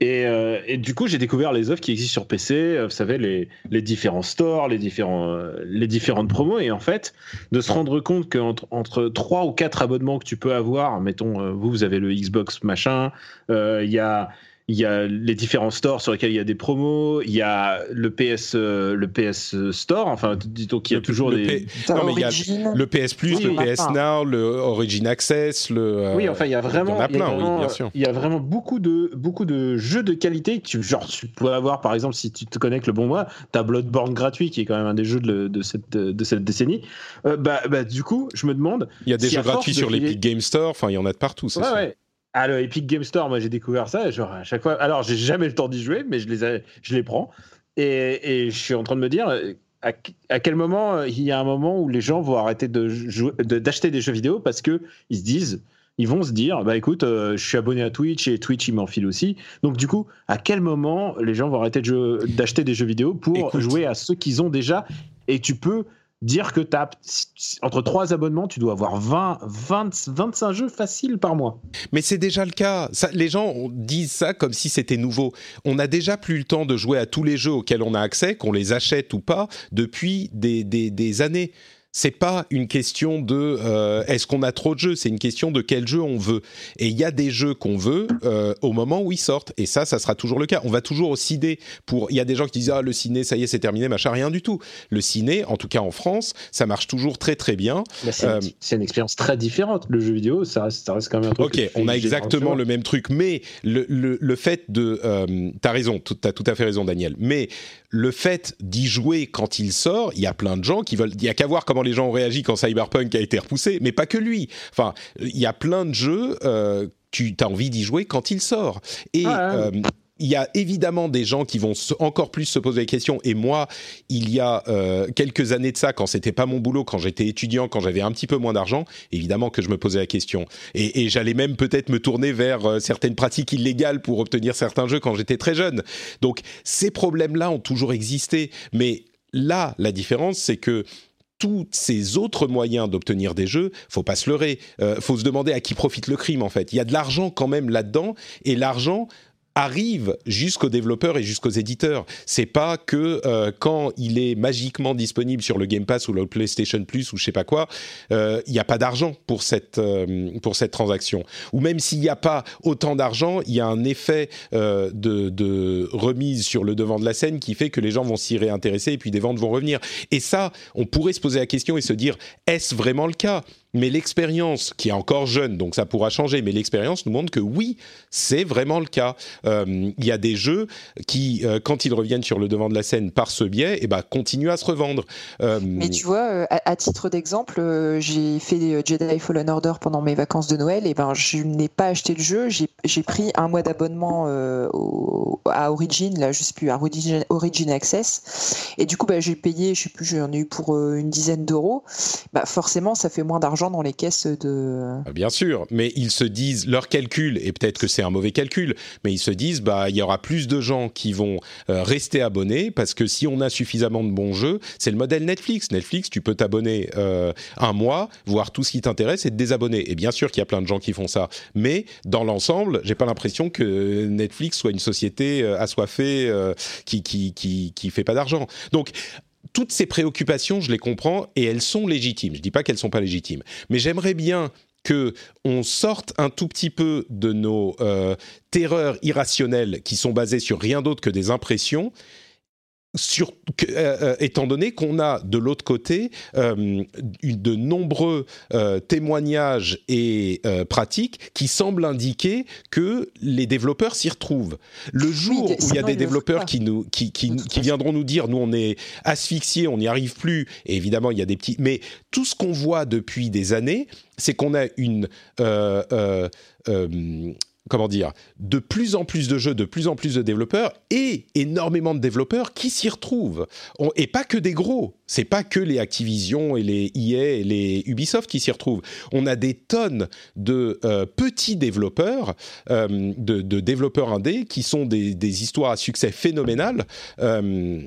Et, euh, du coup, j'ai découvert les offres qui existent sur PC, euh, vous savez, les, les différents stores, les, différents, euh, les différentes promos. Et en fait, de se rendre compte qu'entre entre trois ou quatre abonnements que tu peux avoir, mettons, euh, vous, vous avez le Xbox machin, il y a il y a les différents stores sur lesquels il y a des promos, il y a le PS, euh, le PS Store, enfin, disons qu'il y a Le- toujours le des. P- T'as Non, mais il y a Origin. Le PS Plus, Oui, le a PS. Now, le Origin Access, le. euh, Oui, enfin, il y a vraiment, il y en a il y a plein, oui, vraiment- bien sûr. il y a vraiment beaucoup de, beaucoup de jeux de qualité. que Tu, genre, tu peux avoir, par exemple, si tu te connectes le bon mois, t'as Bloodborne gratuit, qui est quand même un des jeux de, de cette, de cette décennie. Euh, bah, bah, du coup, je me demande. Il y a des si jeux gratuits sur l'Epic Game Store, enfin, il y en a de partout, c'est Ouais, sûr. ouais. Ah, le Epic Game Store, moi j'ai découvert ça, genre à chaque fois. Alors, j'ai jamais le temps d'y jouer, mais je les, je les prends. Et, et je suis en train de me dire, à, à quel moment euh, il y a un moment où les gens vont arrêter de jouer- de- d'acheter des jeux vidéo parce que ils se disent, ils vont se dire, bah écoute, euh, je suis abonné à Twitch et Twitch il m'enfile aussi. Donc du coup, à quel moment les gens vont arrêter de jeu- d'acheter des jeux vidéo pour Écoute. jouer à ceux qu'ils ont déjà? Et tu peux dire que as entre trois abonnements, tu dois avoir 20, 20 25 jeux faciles par mois. Mais c'est déjà le cas. Les gens disent ça comme si c'était nouveau. On n'a déjà plus le temps de jouer à tous les jeux auxquels on a accès, qu'on les achète ou pas, depuis des, des années. C'est pas une question de euh, est-ce qu'on a trop de jeux, c'est une question de quel jeu on veut. Et il y a des jeux qu'on veut euh, au moment où ils sortent. Et ça, ça sera toujours le cas. On va toujours au ciné pour. Il y a des gens qui disent ah le ciné, ça y est, c'est terminé, machin, rien du tout. Le ciné, en tout cas en France, ça marche toujours très très bien. C'est Euh, c'est une expérience très différente. Le jeu vidéo, ça reste, ça reste quand même un truc. Ok, on a exactement le même truc, mais le, le, le fait de... T'as raison, tu as tout à fait raison Daniel, mais le fait d'y jouer quand il sort, il y a plein de gens qui veulent... Il y a qu'à voir comment les gens ont réagi quand Cyberpunk a été repoussé, mais pas que lui. Enfin, il y a plein de jeux, euh, tu as envie d'y jouer quand il sort. Et... Ah, ouais. euh, il y a évidemment des gens qui vont encore plus se poser des questions. Et moi, il y a euh, quelques années de ça, quand c'était pas mon boulot, quand j'étais étudiant, quand j'avais un petit peu moins d'argent, évidemment que je me posais la question. Et, et j'allais même peut-être me tourner vers certaines pratiques illégales pour obtenir certains jeux quand j'étais très jeune. Donc ces problèmes-là ont toujours existé. Mais là, la différence, c'est que tous ces autres moyens d'obtenir des jeux, faut pas se leurrer, euh, faut se demander à qui profite le crime en fait. Il y a de l'argent quand même là-dedans, et l'argent arrive jusqu'aux développeurs et jusqu'aux éditeurs. C'est pas que euh, quand il est magiquement disponible sur le Game Pass ou le PlayStation Plus ou je sais pas quoi, euh, il n'y a pas d'argent pour cette euh, pour cette transaction. Ou même s'il n'y a pas autant d'argent, il y a un effet euh, de, de remise sur le devant de la scène qui fait que les gens vont s'y réintéresser et puis des ventes vont revenir. Et ça, on pourrait se poser la question et se dire est-ce vraiment le cas? Mais l'expérience, qui est encore jeune, donc ça pourra changer, mais l'expérience nous montre que oui, c'est vraiment le cas. Euh, Il y a des jeux qui, euh, quand ils reviennent sur le devant de la scène par ce biais, eh ben, continuent à se revendre. Euh, Mais tu vois, à, titre d'exemple, j'ai fait Jedi Fallen Order pendant mes vacances de Noël et ben je n'ai pas acheté le jeu, j'ai pris un mois d'abonnement à Origin, là je sais plus, à Origin, Origin Access et du coup bah, j'ai payé, je sais plus, j'en ai eu pour une dizaine d'euros. Bah forcément ça fait moins d'argent dans les caisses de. Ah, Bien sûr, mais ils se disent leur calcul, et peut-être que c'est un mauvais calcul, mais ils se disent bah il y aura plus de gens qui vont euh, rester abonnés parce que si on a suffisamment de bons jeux, c'est le modèle Netflix. Netflix, tu peux t'abonner euh, un mois, voir tout ce qui t'intéresse et te désabonner. Et bien sûr qu'il y a plein de gens qui font ça, mais dans l'ensemble, j'ai pas l'impression que Netflix soit une société euh, assoiffée qui qui qui qui fait pas d'argent. Donc toutes ces préoccupations, je les comprends et elles sont légitimes. Je dis pas qu'elles sont pas légitimes, mais j'aimerais bien que on sorte un tout petit peu de nos euh, terreurs irrationnelles qui sont basées sur rien d'autre que des impressions. Sur, euh, euh, étant donné qu'on a de l'autre côté euh, de nombreux euh, témoignages et pratiques qui semblent indiquer que les développeurs s'y retrouvent. Le jour où il y a des développeurs qui nous qui, qui, De toute qui viendront nous dire nous on est asphyxiés, on n'y arrive plus. Et évidemment il y a des petits, mais tout ce qu'on voit depuis des années, c'est qu'on a une comment dire, de plus en plus de jeux, de plus en plus de développeurs et énormément de développeurs qui s'y retrouvent. Et pas que des gros. C'est pas que les Activision et les EA et les Ubisoft qui s'y retrouvent. On a des tonnes de euh, petits développeurs, euh, de, développeurs indés qui sont des, histoires à succès phénoménales. euh,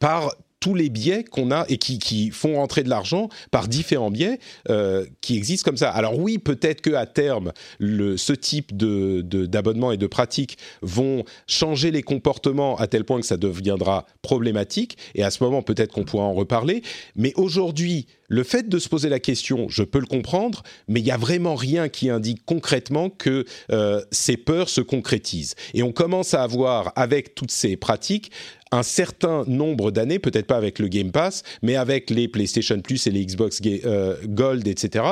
par tous les biais qu'on a et qui, qui, font rentrer de l'argent par différents biais euh, qui existent comme ça. Alors oui, peut-être que à terme, le, ce type de, d'abonnement et de pratiques vont changer les comportements à tel point que ça deviendra problématique. Et à ce moment, peut-être qu'on pourra en reparler. Mais aujourd'hui, le fait de se poser la question, je peux le comprendre, mais il n'y a vraiment rien qui indique concrètement que euh, ces peurs se concrétisent. Et on commence à avoir, avec toutes ces pratiques, un certain nombre d'années, peut-être pas avec le Game Pass, mais avec les PlayStation Plus et les Xbox euh, Gold, etc.,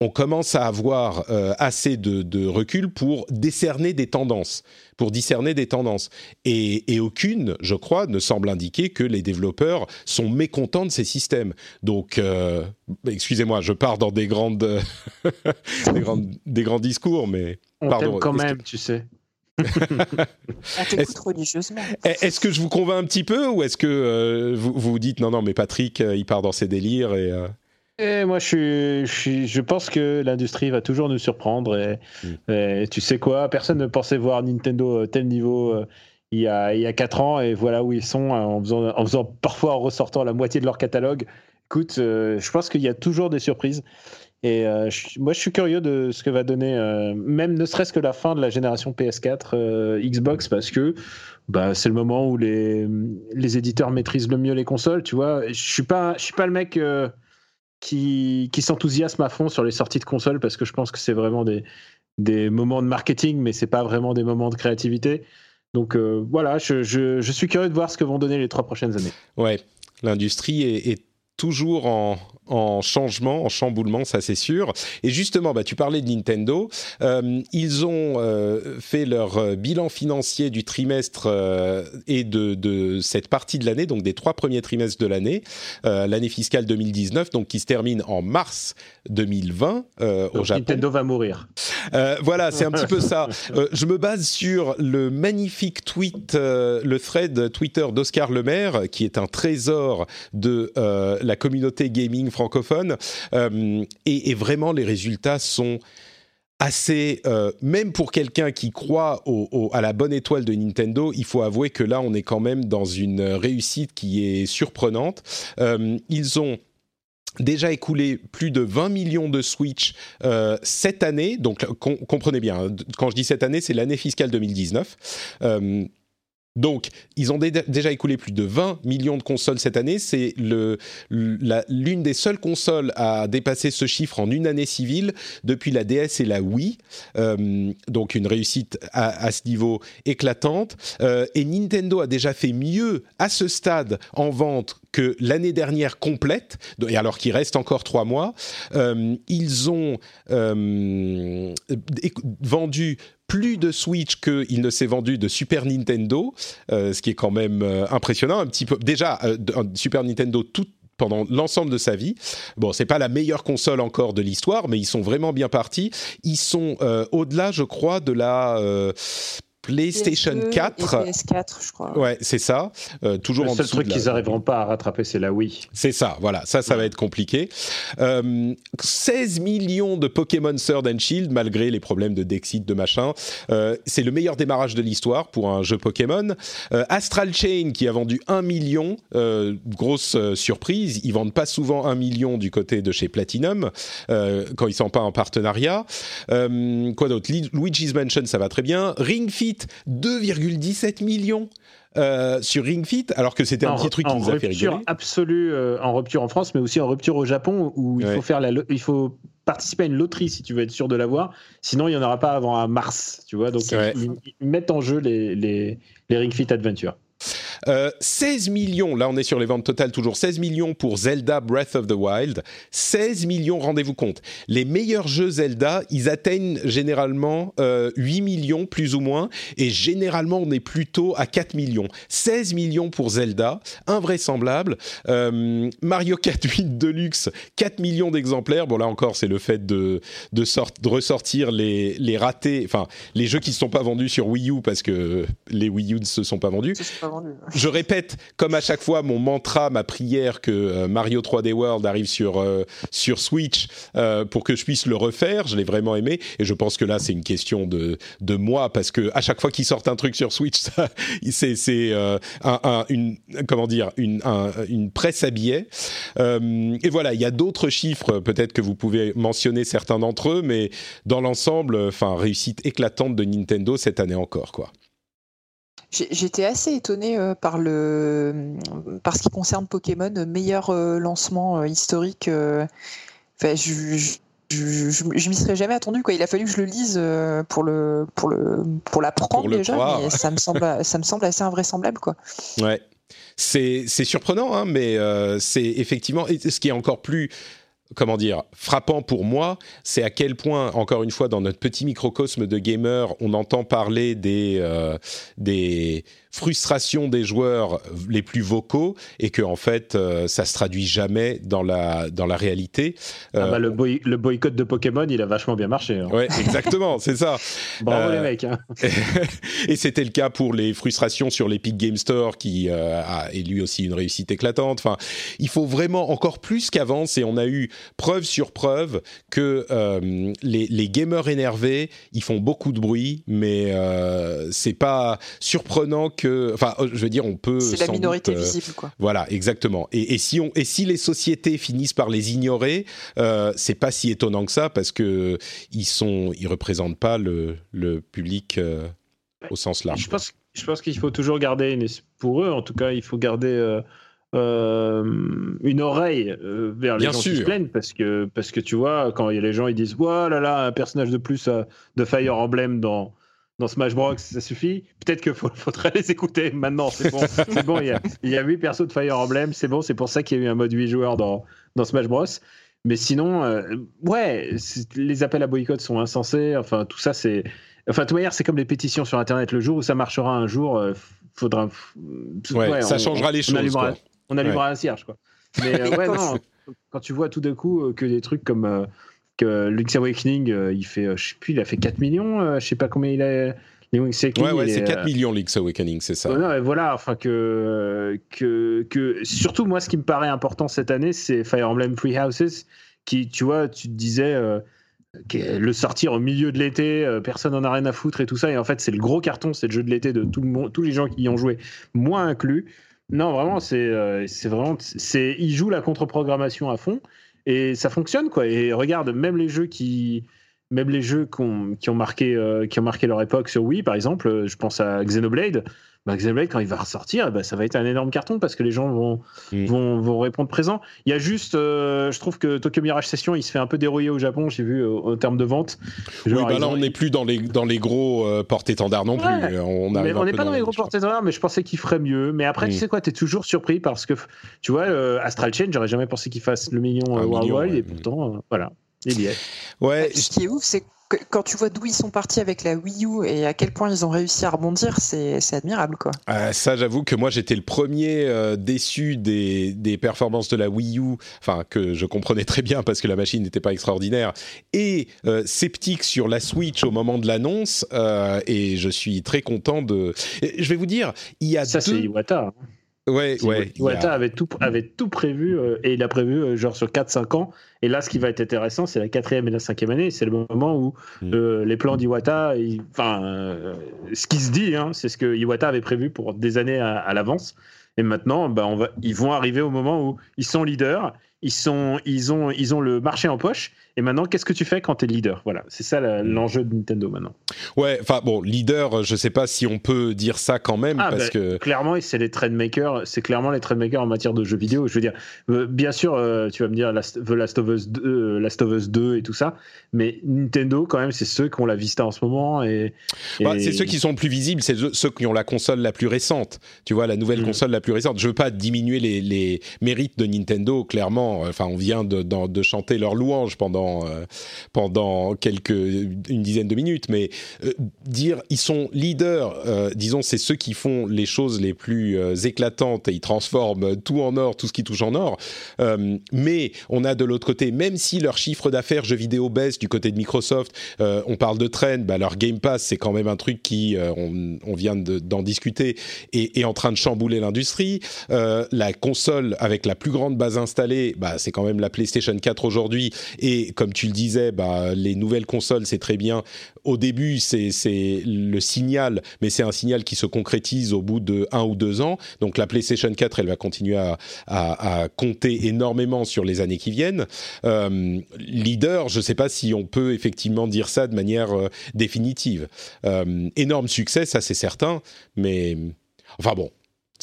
on commence à avoir euh, assez de, recul pour décerner des tendances, pour discerner des tendances. Et, aucune, je crois, ne semble indiquer que les développeurs sont mécontents de ces systèmes. Donc, euh, excusez-moi, je pars dans des grandes, des, grandes des grands discours, mais on pardon. quand même, tu sais. Ah, religieusement. Est-ce que je vous convainc un petit peu ou est-ce que euh, vous vous dites non non mais Patrick il part dans ses délires et et moi, je, suis, je, pense que l'industrie va toujours nous surprendre. Mm. Et, tu sais quoi Personne ne pensait voir Nintendo euh, tel niveau euh, il, y a, il y a 4 ans. Et voilà où ils sont hein, en faisant, en faisant parfois en ressortant la moitié de leur catalogue. Écoute, euh, je pense qu'il y a toujours des surprises. Et moi, je suis curieux de ce que va donner, même ne serait-ce que la fin de la génération PS4, Xbox, parce que bah, c'est le moment où les, les éditeurs maîtrisent le mieux les consoles. Tu vois, je suis pas, je suis pas le mec qui, qui s'enthousiasme à fond sur les sorties de consoles parce que je pense que c'est vraiment des, des moments de marketing, mais c'est pas vraiment des moments de créativité. Donc euh, voilà, je, je, suis curieux de voir ce que vont donner les trois prochaines années. Ouais, l'industrie est toujours en, en changement, en chamboulement, ça c'est sûr. Et justement, bah, tu parlais de Nintendo. Euh, ils ont euh, fait leur euh, bilan financier du trimestre et de, de, cette partie de l'année, donc des trois premiers trimestres de l'année, l'année fiscale 2019, donc qui se termine en mars 2020 au Japon. Nintendo va mourir. voilà, c'est un petit peu ça. je me base sur le magnifique tweet, le thread Twitter d'Oscar Lemaire, qui est un trésor de la communauté gaming francophone. Euh, et, vraiment, les résultats sont assez, euh, même pour quelqu'un qui croit à la bonne étoile de Nintendo, il faut avouer que là, on est quand même dans une réussite qui est surprenante. Euh, ils ont déjà écoulé plus de 20 millions de Switch cette année. Donc, comprenez bien, hein, quand je dis cette année, c'est l'année fiscale 2019. Donc, ils ont déjà écoulé plus de 20 millions de consoles cette année. C'est l'une des seules consoles à dépasser ce chiffre en une année civile depuis la DS et la Wii. Euh, donc, une réussite à, ce niveau éclatante. Euh, et Nintendo a déjà fait mieux à ce stade en vente que l'année dernière complète, et alors qu'il reste encore trois mois, euh, ils ont vendu plus de Switch qu'il ne s'est vendu de Super Nintendo, euh, ce qui est quand même euh, impressionnant. Un petit peu déjà euh, Super Nintendo tout pendant l'ensemble de sa vie. Bon, c'est pas la meilleure console encore de l'histoire, mais ils sont vraiment bien partis. Ils sont au-delà, je crois, de la PlayStation 4. Et PS4, je crois. Ouais, c'est ça. Euh, toujours le seul truc qu'ils n'arriveront pas à rattraper, c'est la Wii. C'est ça, voilà. Ça, ça va être compliqué. 16 euh, millions de Pokémon Sword and Shield, malgré les problèmes de Dexit, de machin. Euh, c'est le meilleur démarrage de l'histoire pour un jeu Pokémon. Astral Chain, qui a vendu 1 million. grosse surprise. Ils vendent pas souvent 1 million du côté de chez Platinum, quand ils sont pas en partenariat. quoi d'autre? Luigi's Mansion, ça va très bien. Ring Fit, 2,17 millions. Euh, sur Ring Fit, alors que c'était un petit truc qui nous a fait rigoler. Absolue, euh, en rupture en France, mais aussi en rupture au Japon, où il faut faire la, il faut participer à une loterie si tu veux être sûr de l'avoir. Sinon, il n'y en aura pas avant mars, tu vois. Donc, ils, mettent en jeu les, les, les Ring Fit Adventure. 16 euh, millions, là on est sur les ventes totales toujours, 16 millions pour Zelda Breath of the Wild, 16 millions, rendez-vous compte. Les meilleurs jeux Zelda, ils atteignent généralement 8 euh, millions plus ou moins, et généralement on est plutôt à 4 millions. 16 millions pour Zelda, invraisemblable. Euh, Mario Kart 8 Deluxe, 4 millions d'exemplaires. Bon là encore c'est le fait de, ressortir les, les ratés, enfin les jeux qui ne sont pas vendus sur Wii U parce que les Wii U ne se sont pas vendus. Je répète, comme à chaque fois, mon mantra, ma prière que euh, Mario 3D World arrive sur euh, sur Switch euh, pour que je puisse le refaire. Je l'ai vraiment aimé et je pense que là c'est une question de de moi parce que à chaque fois qu'ils sortent un truc sur Switch, c'est c'est un, un, une comment dire une un, une presse à billets. et voilà, il y a d'autres chiffres peut-être que vous pouvez mentionner certains d'entre eux, mais dans l'ensemble, enfin réussite éclatante de Nintendo cette année encore quoi. J'étais assez étonné euh, par le par ce qui concerne Pokémon, meilleur euh, lancement euh, historique. Enfin, je, je, je, m'y serais jamais attendu quoi. Il a fallu que je le lise pour le pour le pour l'apprendre déjà, mais ça me semble ça me semble assez invraisemblable quoi. Ouais, c'est c'est surprenant, hein, mais c'est effectivement ce qui est encore plus comment dire, frappant pour moi, c'est à quel point, encore une fois, dans notre petit microcosme de gamers, on entend parler des, euh, des frustration des joueurs les plus vocaux et que en fait euh, ça se traduit jamais dans la dans la réalité. Ah bah, le, euh, le, boycott de Pokémon, il a vachement bien marché. Hein. Ouais, exactement, c'est ça. Bravo les euh, mecs. Hein. et c'était le cas pour les frustrations sur l'Epic Game Store qui a est lui aussi une réussite éclatante. Enfin, il faut vraiment encore plus qu'avance et on a eu preuve sur preuve que les, les gamers énervés, ils font beaucoup de bruit, mais c'est pas surprenant que enfin, je veux dire, on peut. C'est la minorité euh, visible, quoi. Voilà, exactement. Et, si on, et si les sociétés finissent par les ignorer, euh, c'est pas si étonnant que ça parce que ils sont, ils représentent pas le, le public euh, au sens large. Je pense, je pense qu'il faut toujours garder, une, pour eux en tout cas, il faut garder. une oreille vers les gens qui se plaignent parce que parce que tu vois quand il y a les gens ils disent voilà là là un personnage de plus de Fire Emblem dans dans Smash Bros, ça suffit. Peut-être qu'il faudrait les écouter maintenant. C'est bon, c'est bon. Il y, a, il y a 8 persos de Fire Emblem, c'est bon. C'est pour ça qu'il y a eu un mode 8 joueurs dans, dans Smash Bros. Mais sinon, euh, ouais, les appels à boycott sont insensés. Enfin, tout ça, c'est. Enfin, de toute manière, c'est comme les pétitions sur Internet. Le jour où ça marchera un jour, euh, faudra. Ouais, ça changera les choses. On allumera, quoi. On allumera un cierge, quoi. Mais euh, ouais, non. Quand tu vois tout d'un coup que des trucs comme que Link's Awakening, euh, il fait, euh, je sais plus, il a fait 4 millions, euh, je sais pas combien il a. Ouais, ouais, c'est 4 millions Link's Awakening, c'est ça. Non, voilà, enfin que, que, que. Surtout, moi, ce qui me paraît important cette année, c'est Fire Emblem Free Houses, qui, tu vois, tu te disais. le sortir au milieu de l'été, personne n'en a rien à foutre et tout ça. Et en fait, c'est le gros carton, c'est le jeu de l'été de tout le monde, tous les gens qui y ont joué, moi inclus. Non, vraiment, c'est c'est vraiment. c'est Il joue la contre-programmation à fond. Et ça fonctionne, quoi. Et regarde, même les jeux qui, même les jeux qui ont, qui ont marqué, euh, qui ont marqué leur époque sur Wii, par exemple, euh, je pense à Xenoblade. Bah, Xenoblade, quand il va ressortir, bah, ça va être un énorme carton parce que les gens vont, mm. vont, vont, répondre présent. Il y a juste, euh, je trouve que Tokyo Mirage Session, il se fait un peu dérouiller au Japon, j'ai vu, en termes de vente. oui, bah là, on n'est plus dans les, dans les gros porte-étendards non plus. On n'est pas dans, les gros porte-étendards, mais je pensais qu'il ferait mieux. Mais après, tu mm. sais quoi, tu es toujours surpris parce que, tu vois, Astral Chain, j'aurais jamais pensé qu'il fasse le million worldwide, et pourtant, voilà. Il y est. Ouais. Ce qui est ouf, c'est quand tu vois d'où ils sont partis avec la Wii U et à quel point ils ont réussi à rebondir, c'est admirable quoi. Euh, ça, j'avoue que moi j'étais le premier euh, déçu des, des, performances de la Wii U, enfin que je comprenais très bien parce que la machine n'était pas extraordinaire, et euh, sceptique sur la Switch au moment de l'annonce, et je suis très content de. Je vais vous dire, il y a ça c'est Iwata. Hein. Ouais, ouais. Iwata avait tout, avait tout prévu et il a prévu genre sur 4-5 ans et là, ce qui va être intéressant, c'est la quatrième et la cinquième année. C'est le moment où mm. euh, les plans d'Iwata, enfin, euh, ce qui se dit, hein, c'est ce que Iwata avait prévu pour des années à, l'avance. Et maintenant, bah, on va, ils vont arriver au moment où ils sont leaders, ils, sont, ils, ont, ils ont le marché en poche et maintenant, qu'est-ce que tu fais quand tu es leader? Voilà, c'est ça mm. l'enjeu de Nintendo maintenant. Ouais, enfin bon, leader, je sais pas si on peut dire ça quand même ah, parce bah, que clairement, c'est les trendmakers, c'est clairement les trendmakers en matière de jeux vidéo. Je veux dire, euh, bien sûr, euh, tu vas me dire The Last of Us 2, euh, Last of Us 2 et tout ça, mais Nintendo quand même, c'est ceux qui ont la Vista en ce moment et, bah, c'est ceux qui sont le plus visibles, c'est ceux qui ont la console la plus récente. Tu vois, la nouvelle mm. console la plus récente. Je veux pas diminuer les, les mérites de Nintendo, clairement. Enfin, on vient de, de chanter leur louange pendant euh, pendant quelques une dizaine de minutes, mais euh, dire ils sont leaders, euh, disons c'est ceux qui font les choses les plus éclatantes et ils transforment tout en or, tout ce qui touche en or. mais on a de l'autre côté, même si leur chiffre d'affaires jeux vidéo baisse du côté de Microsoft, on parle de trend, bah, leur Game Pass c'est quand même un truc qui, on, on, vient d'en discuter, est, est, en train de chambouler l'industrie. la console avec la plus grande base installée, bah, c'est quand même la PlayStation 4 aujourd'hui. Et comme tu le disais, bah, les nouvelles consoles c'est très bien. Au début, c'est le signal, mais c'est un signal qui se concrétise au bout de un ou deux ans. Donc la PlayStation 4, elle va continuer à, compter énormément sur les années qui viennent. Euh, leader, je ne sais pas si on peut effectivement dire ça de manière euh, définitive. Euh, énorme succès, ça c'est certain, mais enfin bon,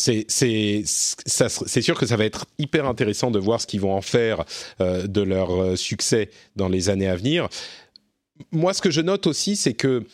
c'est sûr que ça va être hyper intéressant de voir ce qu'ils vont en faire de leur succès dans les années à venir. Moi, ce que je note aussi, c'est que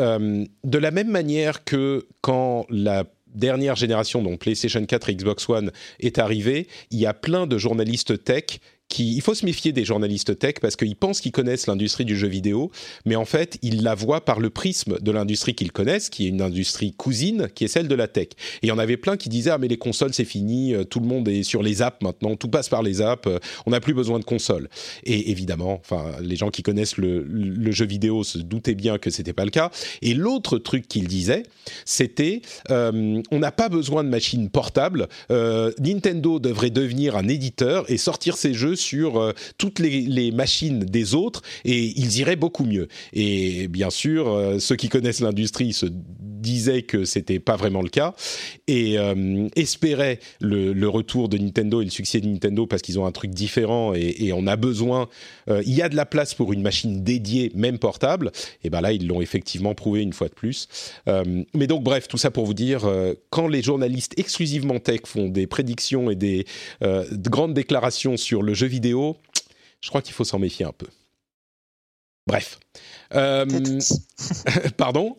euh, de la même manière que quand la dernière génération, donc PlayStation 4 et Xbox One, est arrivée, il y a plein de journalistes tech il faut se méfier des journalistes tech parce qu'ils pensent qu'ils connaissent l'industrie du jeu vidéo, mais en fait, ils la voient par le prisme de l'industrie qu'ils connaissent, qui est une industrie cousine, qui est celle de la tech. Et il y en avait plein qui disaient ah mais les consoles c'est fini, euh, tout le monde est sur les apps maintenant, tout passe par les apps, euh, on n'a plus besoin de consoles. Et évidemment, enfin les gens qui connaissent le, jeu vidéo se doutaient bien que c'était pas le cas. Et l'autre truc qu'ils disaient, c'était euh, on n'a pas besoin de machines portables. Nintendo devrait devenir un éditeur et sortir ses jeux sur euh, toutes les, machines des autres et ils iraient beaucoup mieux. Et bien sûr, euh, ceux qui connaissent l'industrie se disaient que c'était pas vraiment le cas et euh, espéraient le, retour de Nintendo et le succès de Nintendo parce qu'ils ont un truc différent et, on a besoin. il y a de la place pour une machine dédiée, même portable. Et ben là, ils l'ont effectivement prouvé une fois de plus. mais donc, bref, tout ça pour vous dire, quand les journalistes exclusivement tech font des prédictions et des grandes déclarations sur le jeu vidéo, je crois qu'il faut s'en méfier un peu. Bref. Euh, pardon?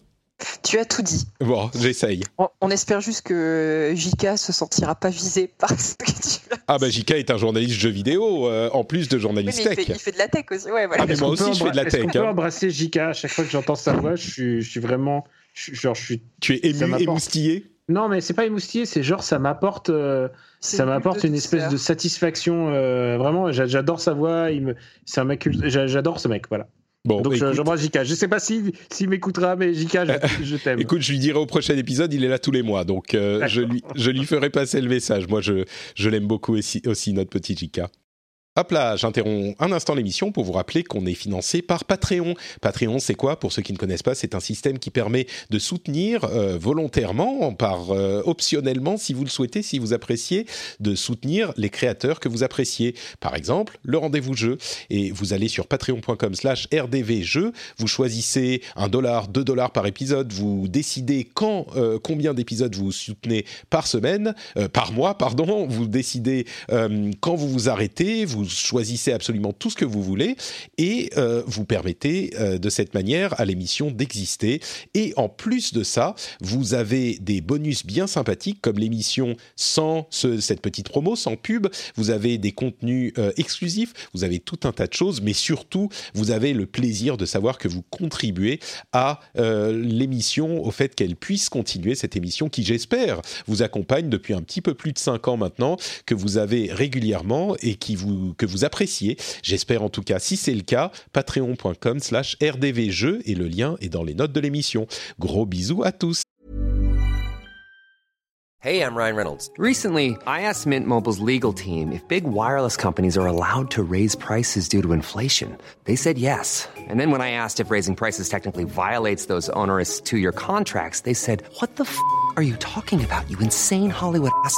Tu as tout dit. Bon, j'essaye. On, espère juste que JK se sentira pas visé par ce que tu as Ah bah JK est un journaliste jeu vidéo euh, en plus de journaliste tech. Il fait, de la tech aussi. Ouais, Ah mais moi aussi je fais de la tech. On peut hein. embrasser JK à chaque fois que j'entends sa voix. Je suis, je suis vraiment, genre je suis. Tu es ému, émoustillé? Non mais c'est pas émoustillé, c'est genre ça m'apporte. Euh, ça m'apporte une espèce de satisfaction. Euh, vraiment, j'adore sa voix. Il me, c'est un mec, j'adore ce mec. Voilà. Bon, Donc bah, j'embrasse Jika. Je sais pas s'il si, m'écoutera, mais Jika, je, t'aime. écoute, je lui dirai au prochain épisode, il est là tous les mois, donc euh, je, lui, je lui ferai passer le message. Moi, je, je l'aime beaucoup aussi, aussi, notre petit Jika. Hop là, j'interromps un instant l'émission pour vous rappeler qu'on est financé par Patreon. Patreon, c'est quoi? Pour ceux qui ne connaissent pas, c'est un système qui permet de soutenir euh, volontairement, par euh, optionnellement, si vous le souhaitez, si vous appréciez, de soutenir les créateurs que vous appréciez. Par exemple, le rendez-vous jeu. Et vous allez sur patreon.com/slash rdvjeu. Vous choisissez un dollar, deux dollars par épisode. Vous décidez quand, euh, combien d'épisodes vous soutenez par semaine, par mois, pardon. Vous décidez quand vous vous arrêtez. Choisissez absolument tout ce que vous voulez et euh, vous permettez euh, de cette manière à l'émission d'exister. Et en plus de ça, vous avez des bonus bien sympathiques comme l'émission sans cette petite promo, sans pub. Vous avez des contenus euh, exclusifs, vous avez tout un tas de choses, mais surtout, vous avez le plaisir de savoir que vous contribuez à l'émission, au fait qu'elle puisse continuer cette émission qui, j'espère, vous accompagne depuis un petit peu plus de 5 ans maintenant, que vous avez régulièrement et qui vous que vous appréciez. J'espère en tout cas, si c'est le cas, patreon.com slash rdvjeux et le lien est dans les notes de l'émission. Gros bisous à tous. Hey, I'm Ryan Reynolds. Recently, I asked Mint Mobile's legal team if big wireless companies are allowed to raise prices due to inflation. They said yes. And then when I asked if raising prices technically violates those onerous two-year contracts, they said, what the f*** are you talking about, you insane Hollywood ass?"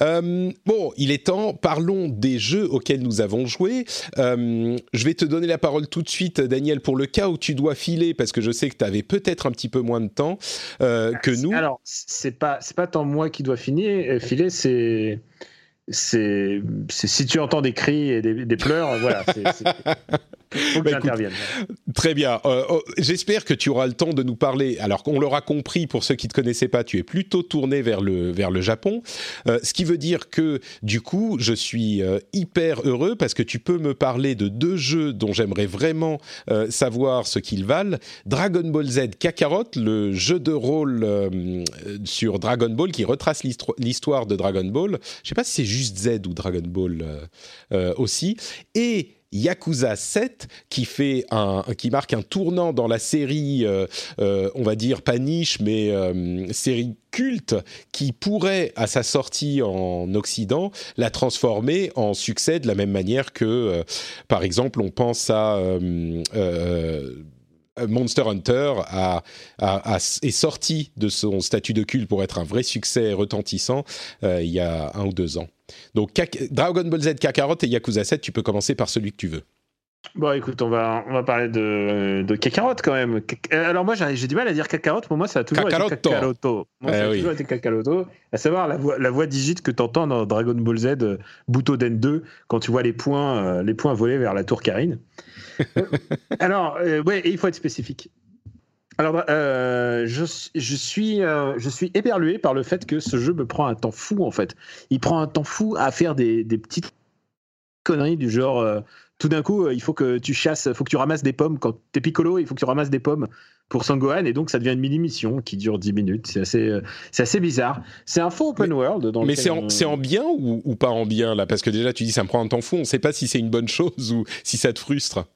Euh, bon, il est temps, parlons des jeux auxquels nous avons joué. Euh, je vais te donner la parole tout de suite, Daniel, pour le cas où tu dois filer, parce que je sais que tu avais peut-être un petit peu moins de temps euh, que nous. Alors, c'est pas, pas tant moi qui dois finir, filer, c'est c'est si tu entends des cris et des, des pleurs, voilà. c'est faut que bah, j'intervienne. Très bien. Euh, oh, j'espère que tu auras le temps de nous parler. Alors qu'on l'aura compris, pour ceux qui ne te connaissaient pas, tu es plutôt tourné vers le, vers le Japon. Euh, ce qui veut dire que, du coup, je suis euh, hyper heureux parce que tu peux me parler de deux jeux dont j'aimerais vraiment savoir ce qu'ils valent. Dragon Ball Z Kakarot, le jeu de rôle sur Dragon Ball qui retrace l'histoire de Dragon Ball. Je sais pas si c'est juste Z ou Dragon Ball aussi. Et Yakuza 7 qui fait un qui marque un tournant dans la série euh, euh, on va dire pas niche mais euh, série culte qui pourrait à sa sortie en occident la transformer en succès de la même manière que par exemple on pense à Monster Hunter est sorti de son statut de culte pour être un vrai succès retentissant il y a un ou deux ans. Donc Dragon Ball Z, Kakarot et Yakuza 7, tu peux commencer par celui que tu veux. Bon, écoute, on va, on va parler de, de Kakarot quand même. Euh, alors, moi, j'ai du mal à dire Kakarot. Pour moi, ça a toujours été Kakaroto. Moi, ça a eh toujours été Kakaroto. À savoir la voix, la voix digite que tu entends dans Dragon Ball Z, euh, Den 2, quand tu vois les points, euh, les points voler vers la tour Karine. Alors, ouais, il faut être spécifique. Alors, euh, je, je, suis, euh, je suis éperlué par le fait que ce jeu me prend un temps fou, en fait. Il prend un temps fou à faire des, des petites conneries du genre. Euh, tout d'un coup, il faut que tu chasses, il faut que tu ramasses des pommes. Quand t'es piccolo, il faut que tu ramasses des pommes pour Sangohan, et donc ça devient une mini-mission qui dure 10 minutes. C'est assez, c'est assez bizarre. C'est un faux open world. Dans mais c'est en, en, bien ou, ou, pas en bien, là? Parce que déjà, tu dis ça me prend un temps fou, on ne sait pas si c'est une bonne chose ou si ça te frustre.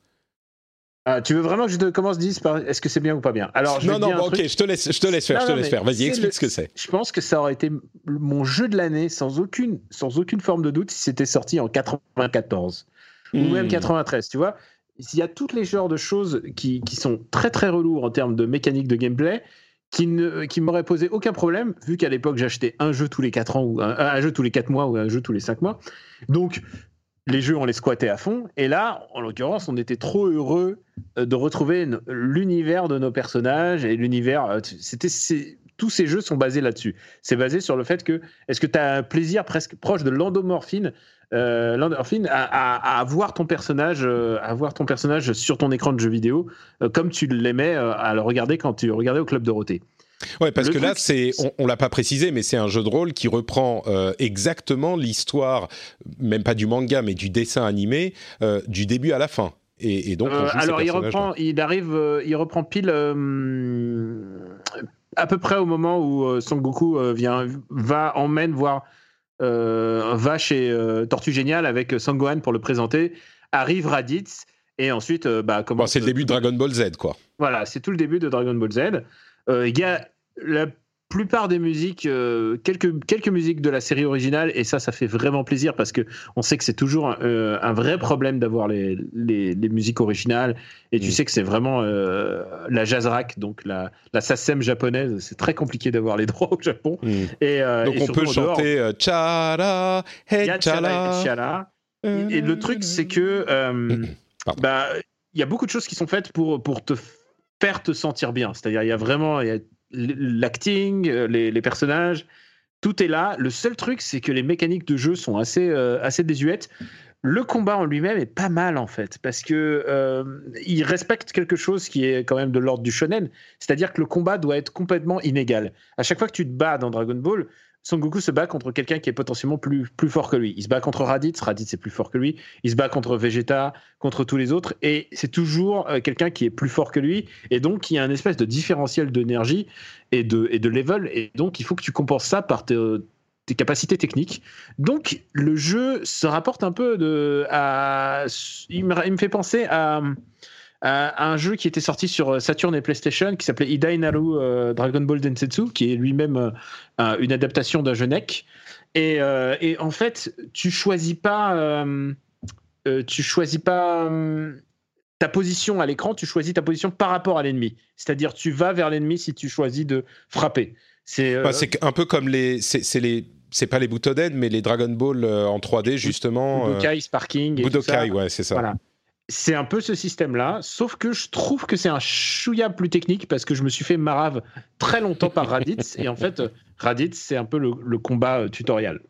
Ah, tu veux vraiment que je te commence dire par est-ce que c'est bien ou pas bien? Alors non non ok je te laisse je te laisse faire je te laisse faire. Vas-y explique ce que c'est. Je pense que ça aurait été mon jeu de l'année sans aucune sans aucune forme de doute si c'était sorti en 94 ou hmm. même 93 tu vois. Il y a toutes les genres de choses qui, qui sont très très relous en termes de mécanique de gameplay qui ne qui m'aurait posé aucun problème vu qu'à l'époque j'achetais un jeu tous les 4 ans ou un, un, jeu tous les 4 mois ou un jeu tous les 5 mois. Donc les jeux, on les squattait à fond. Et là, en l'occurrence, on était trop heureux euh, de retrouver l'univers de nos personnages et l'univers. Euh, c'était tous ces jeux sont basés là-dessus. C'est basé sur le fait que est-ce que tu as un plaisir presque proche de l'endomorphine euh, à, voir ton personnage, à voir ton personnage sur ton écran de jeu vidéo, comme tu l'aimais à le regarder quand tu regardais au club Dorothée? Ouais, parce que là, c'est, on, on l'a pas précisé, mais c'est un jeu de rôle qui reprend euh, exactement l'histoire, même pas du manga, mais du dessin animé, euh, du début à la fin. Et, donc, euh, alors, il reprend, il arrive, il reprend pile à peu près au moment où Son Goku vient, va emmène voir, va chez Tortue Géniale avec Sangohan pour le présenter. Arrive Raditz et ensuite, bah, comment C'est le début de Dragon Ball Z, quoi. Voilà, c'est tout le début de Dragon Ball Z. Euh, il y a la plupart des musiques, euh, quelques, quelques musiques de la série originale, et ça, ça fait vraiment plaisir parce que on sait que c'est toujours un, euh, vrai problème d'avoir les, les, musiques originales, et tu mm. sais que c'est vraiment la jazz rack, donc la, la SACEM japonaise, c'est très compliqué d'avoir les droits au Japon. Mm. Et, donc on peut chanter Chara, hey Chara. Et, le truc, c'est que bah, il y a beaucoup de choses qui sont faites pour, pour te faire te sentir bien. C'est-à-dire, il y a vraiment l'acting, euh, les, personnages, tout est là. Le seul truc, c'est que les mécaniques de jeu sont assez, euh, désuètes. Le combat en lui-même est pas mal en fait, parce que euh, il respecte quelque chose qui est quand même de l'ordre du shonen, c'est-à-dire que le combat doit être complètement inégal. À chaque fois que tu te bats dans Dragon Ball, son Goku se bat contre quelqu'un qui est potentiellement plus, plus fort que lui. Il se bat contre Raditz, Raditz est plus fort que lui. Il se bat contre Vegeta, contre tous les autres. Et c'est toujours euh, quelqu'un qui est plus fort que lui. Et donc, il y a un espèce de différentiel d'énergie et de, et de level. Et donc, il faut que tu compenses ça par tes, capacités techniques. Donc, le jeu se rapporte un peu de, à. il me fait penser à un jeu qui était sorti sur euh, Saturn et PlayStation qui s'appelait Idai Naru euh, Dragon Ball Densetsu, qui est lui-même euh, une adaptation d'un jeu NEC. Et, euh, et en fait, tu choisis pas, euh, euh, tu choisis pas euh, ta position à l'écran, tu choisis ta position par rapport à l'ennemi. C'est-à-dire, tu vas vers l'ennemi si tu choisis de frapper. C'est euh, c'est un peu comme les. C'est les. C'est pas les Butoden, mais les Dragon Ball euh, en 3D, justement. euh, Budokai, Sparking. Et. Budokai, ouais, c'est ça. Voilà. C'est un peu ce système-là, sauf que je trouve que c'est un chouïa plus technique parce que je me suis fait marave très longtemps par Raditz et en fait, euh, Raditz, c'est un peu le, le combat euh, tutoriel.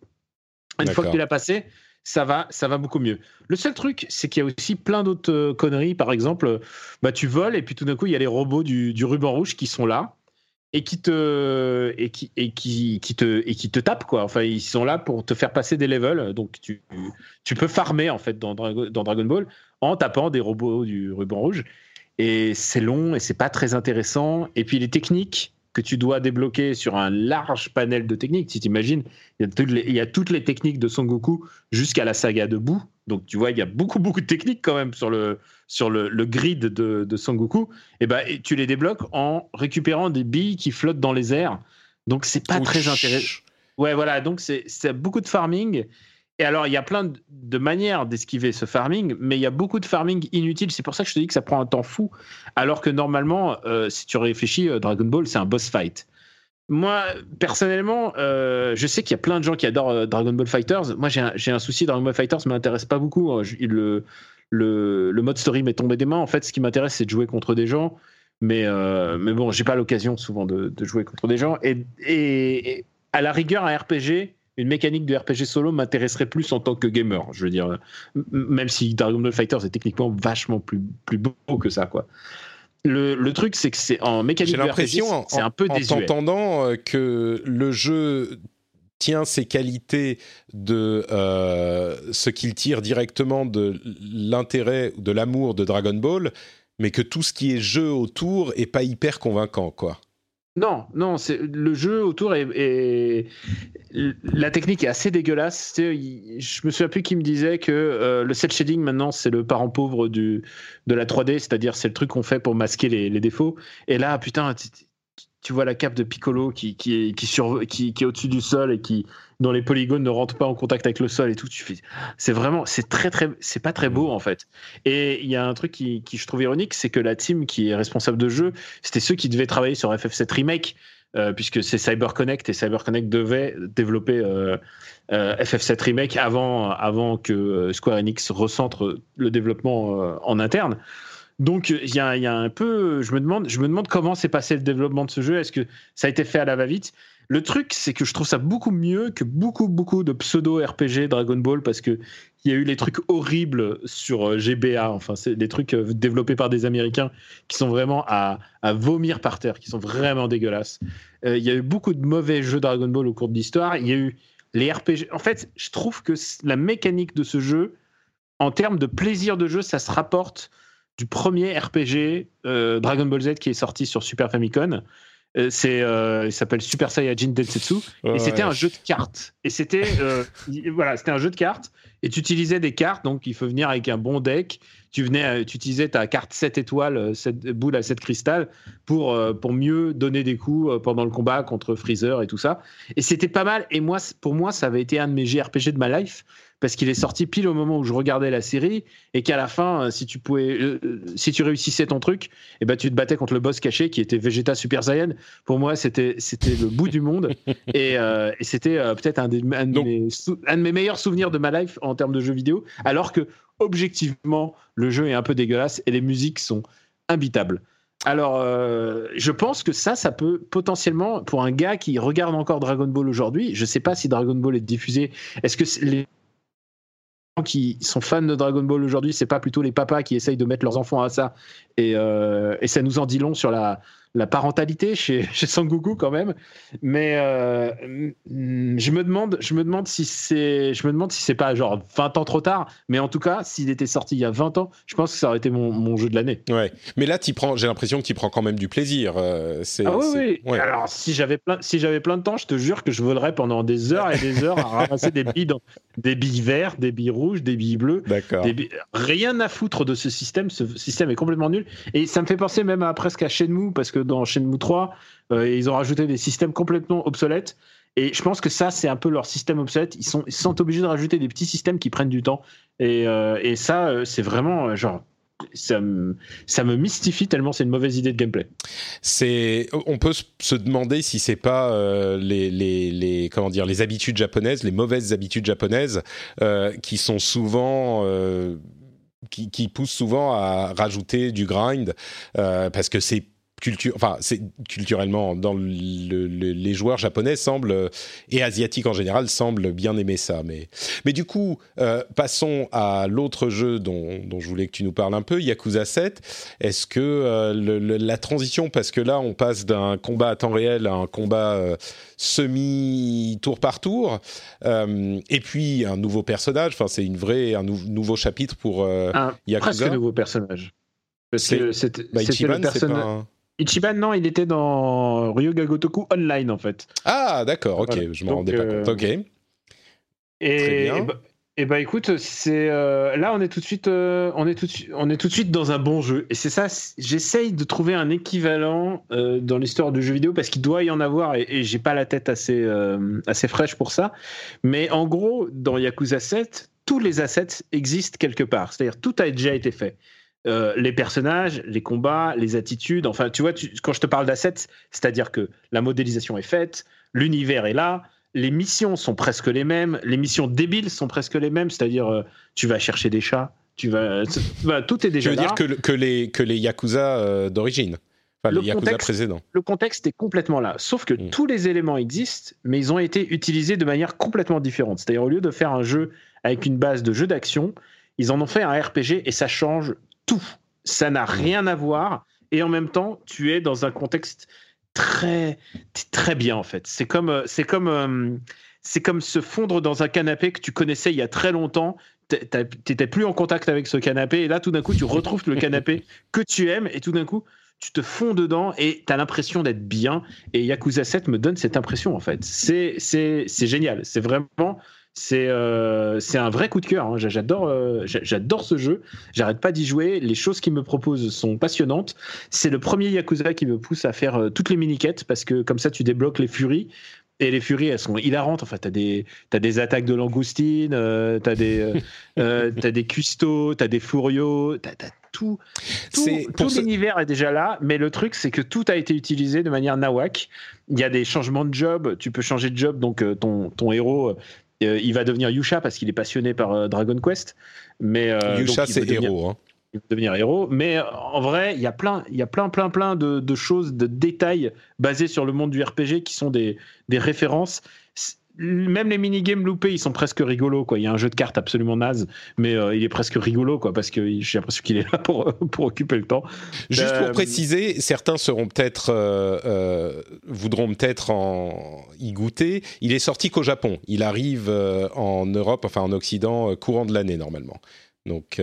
Une fois que tu l'as passé, ça va, ça va beaucoup mieux. Le seul truc, c'est qu'il y a aussi plein d'autres euh, conneries. Par exemple, bah, tu voles et puis tout d'un coup, il y a les robots du, du ruban rouge qui sont là et qui te et qui et qui, qui te et qui te tapent quoi. Enfin, ils sont là pour te faire passer des levels. Donc tu tu peux farmer en fait dans, dans Dragon Ball en tapant des robots du ruban rouge. Et c'est long et c'est pas très intéressant. Et puis les techniques que tu dois débloquer sur un large panel de techniques. Si tu imagines, il y, a toutes les, il y a toutes les techniques de Son Goku jusqu'à la saga de. Donc tu vois, il y a beaucoup, beaucoup de techniques quand même sur le, sur le, le grid de, de Son Goku. Et ben, et tu les débloques en récupérant des billes qui flottent dans les airs. Donc c'est pas très Ouch. intéressant. Ouais, voilà, donc c'est beaucoup de farming. Et alors, il y a plein de, manières d'esquiver ce farming, mais il y a beaucoup de farming inutile. C'est pour ça que je te dis que ça prend un temps fou. Alors que normalement, euh, si tu réfléchis, euh, Dragon Ball, c'est un boss fight. Moi, personnellement, euh, je sais qu'il y a plein de gens qui adorent Dragon Ball Fighters. Moi, j'ai un, souci. Dragon Ball Fighters ne m'intéresse pas beaucoup. Je- le, mode story m'est tombé des mains. En fait, ce qui m'intéresse, c'est de jouer contre des gens. Mais, euh, mais bon, j'ai pas l'occasion souvent de, jouer contre des gens. Et à la rigueur, un RPG, une mécanique de RPG solo m'intéresserait plus en tant que gamer. Je veux dire, même si Dragon Ball Fighters est techniquement vachement plus, plus beau que ça, quoi. Le, le truc, c'est que c'est en mécanique de RPG, l'impression, en, c'est un peu en désuet. t'entendant, euh, que le jeu tient ses qualités de euh, ce qu'il tire directement de l'intérêt ou de l'amour de Dragon Ball, mais que tout ce qui est jeu autour est pas hyper convaincant, quoi. Non, non, c'est le jeu autour est, la technique est assez dégueulasse. Je me souviens plus qui me disait que euh, le cel shading maintenant c'est le parent pauvre de la 3D, c'est-à-dire c'est le truc qu'on fait pour masquer les, les défauts. Et là, putain, tu, vois la cape de Piccolo qui qui est qui, qui, qui est au-dessus du sol et qui dont les polygones ne rentrent pas en contact avec le sol et tout. C'est vraiment, c'est très très, c'est pas très beau en fait. Et il y a un truc qui, qui je trouve ironique, c'est que la team qui est responsable de jeu, c'était ceux qui devaient travailler sur FF7 Remake, euh, puisque c'est CyberConnect et CyberConnect devait développer euh, euh, FF7 Remake avant, avant que Square Enix recentre le développement en interne. Donc il y a, il y a un peu, je me demande, comment s'est passé le développement de ce jeu. Est-ce que ça a été fait à la va-vite? Le truc, c'est que je trouve ça beaucoup mieux que beaucoup beaucoup de pseudo RPG Dragon Ball parce que il y a eu les trucs horribles sur euh, GBA. Enfin, c'est des trucs euh, développés par des Américains qui sont vraiment à, vomir par terre, qui sont vraiment dégueulasses. Euh, Il y a eu beaucoup de mauvais jeux Dragon Ball au cours de l'histoire. Il y a eu les RPG. En fait, je trouve que la mécanique de ce jeu, en termes de plaisir de jeu, ça se rapporte du premier RPG euh, Dragon Ball Z qui est sorti sur Super Famicom. Euh, c'est, euh, il s'appelle Super Saiyajin Densetsu et Ouais. c'était un jeu de cartes. Et c'était, voilà, c'était un jeu de cartes. Et tu utilisais des cartes, donc il faut venir avec un bon deck. Tu venais, tu utilisais ta carte 7 étoiles, euh, 7 boule à 7 cristal pour, pour mieux donner des coups pendant le combat contre Freezer et tout ça. Et c'était pas mal. Et moi, pour moi, ça avait été un de mes JRPG de ma life parce qu'il est sorti pile au moment où je regardais la série et qu'à la fin, euh, si tu pouvais, euh, euh, si tu réussissais ton truc, et ben tu te battais contre le boss caché qui était Vegeta Super Saiyan. Pour moi, c'était c'était le bout du monde et, euh, et c'était euh, peut-être un, des- un, de mes un de mes meilleurs souvenirs de ma life en termes de jeux vidéo. Alors que objectivement, le jeu est un peu dégueulasse et les musiques sont imbitables. Alors, euh, je pense que ça, ça peut potentiellement, pour un gars qui regarde encore Dragon Ball aujourd'hui, je sais pas si Dragon Ball est diffusé. Est-ce que les qui sont fans de Dragon Ball aujourd'hui, c'est pas plutôt les papas qui essayent de mettre leurs enfants à ça. Et, euh, ça nous en dit long sur la, la parentalité chez, chez Sangoku quand même. Mais euh, mm, je me demande, je me demande si c'est, je me demande si c'est pas genre 20 ans trop tard. Mais en tout cas, s'il était sorti il y a 20 ans, je pense que ça aurait été mon, mon jeu de l'année. Ouais. Mais là, prends, j'ai l'impression que tu prends quand même du plaisir. euh, c'est, Ah oui, c'est- oui. ouais. Alors, si j'avais plein, si j'avais plein de temps, je te jure que je volerais pendant des heures et des heures à ramasser des billes, dans- des billes vertes, des billes rouges, des billes bleues. D'accord. Des billes- Rien à foutre de ce système. Ce système est complètement nul. Et ça me fait penser même à presque à Shenmue, parce que dans Shenmue 3, euh, ils ont rajouté des systèmes complètement obsolètes. Et je pense que ça, c'est un peu leur système obsolète. Ils sont, ils sont obligés de rajouter des petits systèmes qui prennent du temps. Et, euh, ça, euh, c'est vraiment genre ça me, mystifie tellement c'est une mauvaise idée de gameplay. C'est, on peut se demander si c'est pas les, comment dire, les habitudes japonaises, les mauvaises habitudes japonaises, qui sont souvent qui, poussent souvent à rajouter du grind parce que c'est culture, enfin, c'est culturellement dans le, le, les joueurs japonais semblent et asiatiques en général semblent bien aimer ça. Mais, mais du coup, euh, passons à l'autre jeu dont, dont, je voulais que tu nous parles un peu, Yakuza 7. Est-ce que euh, le, la transition, parce que là, on passe d'un combat à temps réel à un combat euh, semi tour par tour, euh, et puis un nouveau personnage. Enfin, c'est une vraie un nou nouveau chapitre pour un Yakuza. Presque nouveau personnage. Parce que c'était bah, le personnage. Ichiban, non, il était dans Ryuga Gotoku Online, en fait. Ah, d'accord, ok, voilà. je m'en rendais pas euh... compte. Ok. Et, et, bah, et bah, écoute, c'est euh, là, on est tout de suite, euh, on est tout de suite, on est tout de suite dans un bon jeu. Et c'est ça, j'essaye de trouver un équivalent euh, dans l'histoire du jeu vidéo parce qu'il doit y en avoir. Et, et j'ai pas la tête assez, euh, assez fraîche pour ça. Mais en gros, dans Yakuza 7, tous les assets existent quelque part. C'est-à-dire, tout a déjà été fait. Euh, les personnages, les combats, les attitudes. Enfin, tu vois, tu, quand je te parle d'assets, c'est-à-dire que la modélisation est faite, l'univers est là, les missions sont presque les mêmes, les missions débiles sont presque les mêmes, c'est-à-dire euh, tu vas chercher des chats, tu vas, bah, tout est déjà là. là. Tu veux dire que, que, les, que les Yakuza euh, d'origine Enfin, le les Yakuza contexte, précédents. Le contexte est complètement là. Sauf que mmh. tous les éléments existent, mais ils ont été utilisés de manière complètement différente. C'est-à-dire, au lieu de faire un jeu avec une base de jeu d'action, ils en ont fait un RPG et ça change tout. Ça n'a rien à voir. Et en même temps, tu es dans un contexte très, très bien, en fait. C'est comme, c'est comme, c'est comme se fondre dans un canapé que tu connaissais il y a très longtemps. T'étais plus en contact avec ce canapé. Et là, tout d'un coup, tu retrouves le canapé que tu aimes. Et tout d'un coup, tu te fonds dedans et tu as l'impression d'être bien. Et Yakuza 7 me donne cette impression, en fait. C'est génial. C'est vraiment c'est euh, un vrai coup de cœur. Hein. J'adore euh, j'adore ce jeu. J'arrête pas d'y jouer. Les choses qu'il me propose sont passionnantes. C'est le premier Yakuza qui me pousse à faire euh, toutes les mini-quêtes parce que comme ça tu débloques les furies. Et les furies, elles sont hilarantes. Enfin, t'as des, as des attaques de langoustine, euh, t'as des, euh, as des cuistots, t'as des furios, t'as as tout. Tout, tout ce... l'univers est déjà là, mais le truc, c'est que tout a été utilisé de manière nawak. Il y a des changements de job. Tu peux changer de job, donc euh, ton, ton héros, euh, il va devenir Yusha parce qu'il est passionné par euh, Dragon Quest. Mais euh, Yusha, c'est héros. Hein. Il va devenir héros. Mais en vrai, il y a plein, il y a plein, plein, plein de, de, choses, de détails basés sur le monde du RPG qui sont des, des références même les minigames loupés, ils sont presque rigolos. Quoi. Il y a un jeu de cartes absolument naze, mais euh, il est presque rigolo quoi, parce que j'ai l'impression qu'il est là pour, pour occuper le temps. Juste euh, pour préciser, certains seront peut-être euh, voudront peut-être en y goûter. Il est sorti qu'au Japon. Il arrive en Europe, enfin en Occident, courant de l'année normalement. Donc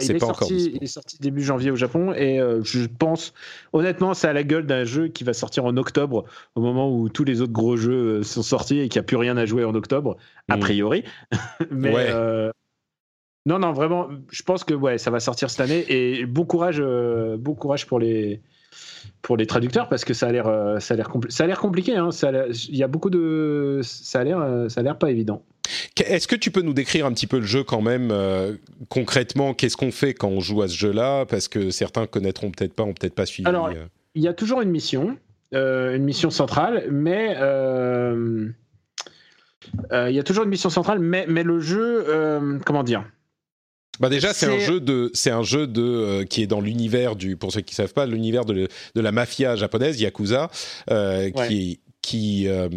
il est, sorti, il est, sorti, début janvier au Japon et euh, je pense, honnêtement, c'est à la gueule d'un jeu qui va sortir en octobre, au moment où tous les autres gros jeux sont sortis et qu'il n'y a plus rien à jouer en octobre, mmh. a priori. Mais ouais. euh, non, non, vraiment, je pense que ouais, ça va sortir cette année et bon courage, euh, bon courage pour les pour les traducteurs parce que ça a l'air ça a l'air ça a l'air compliqué. Hein, il y a beaucoup de ça a l'air ça a l'air pas évident. Est-ce que tu peux nous décrire un petit peu le jeu quand même euh, concrètement Qu'est-ce qu'on fait quand on joue à ce jeu-là? Parce que certains connaîtront peut-être pas, ont peut-être pas suivi. Alors, il y a toujours une mission, euh, une mission centrale, mais euh, il y a toujours une mission centrale, mais, mais le jeu, comment dire? Bah déjà, c'est un jeu de, c'est un jeu de euh, qui est dans l'univers du, pour ceux qui savent pas, l'univers de, de la mafia japonaise, yakuza, euh, ouais. qui qui euh,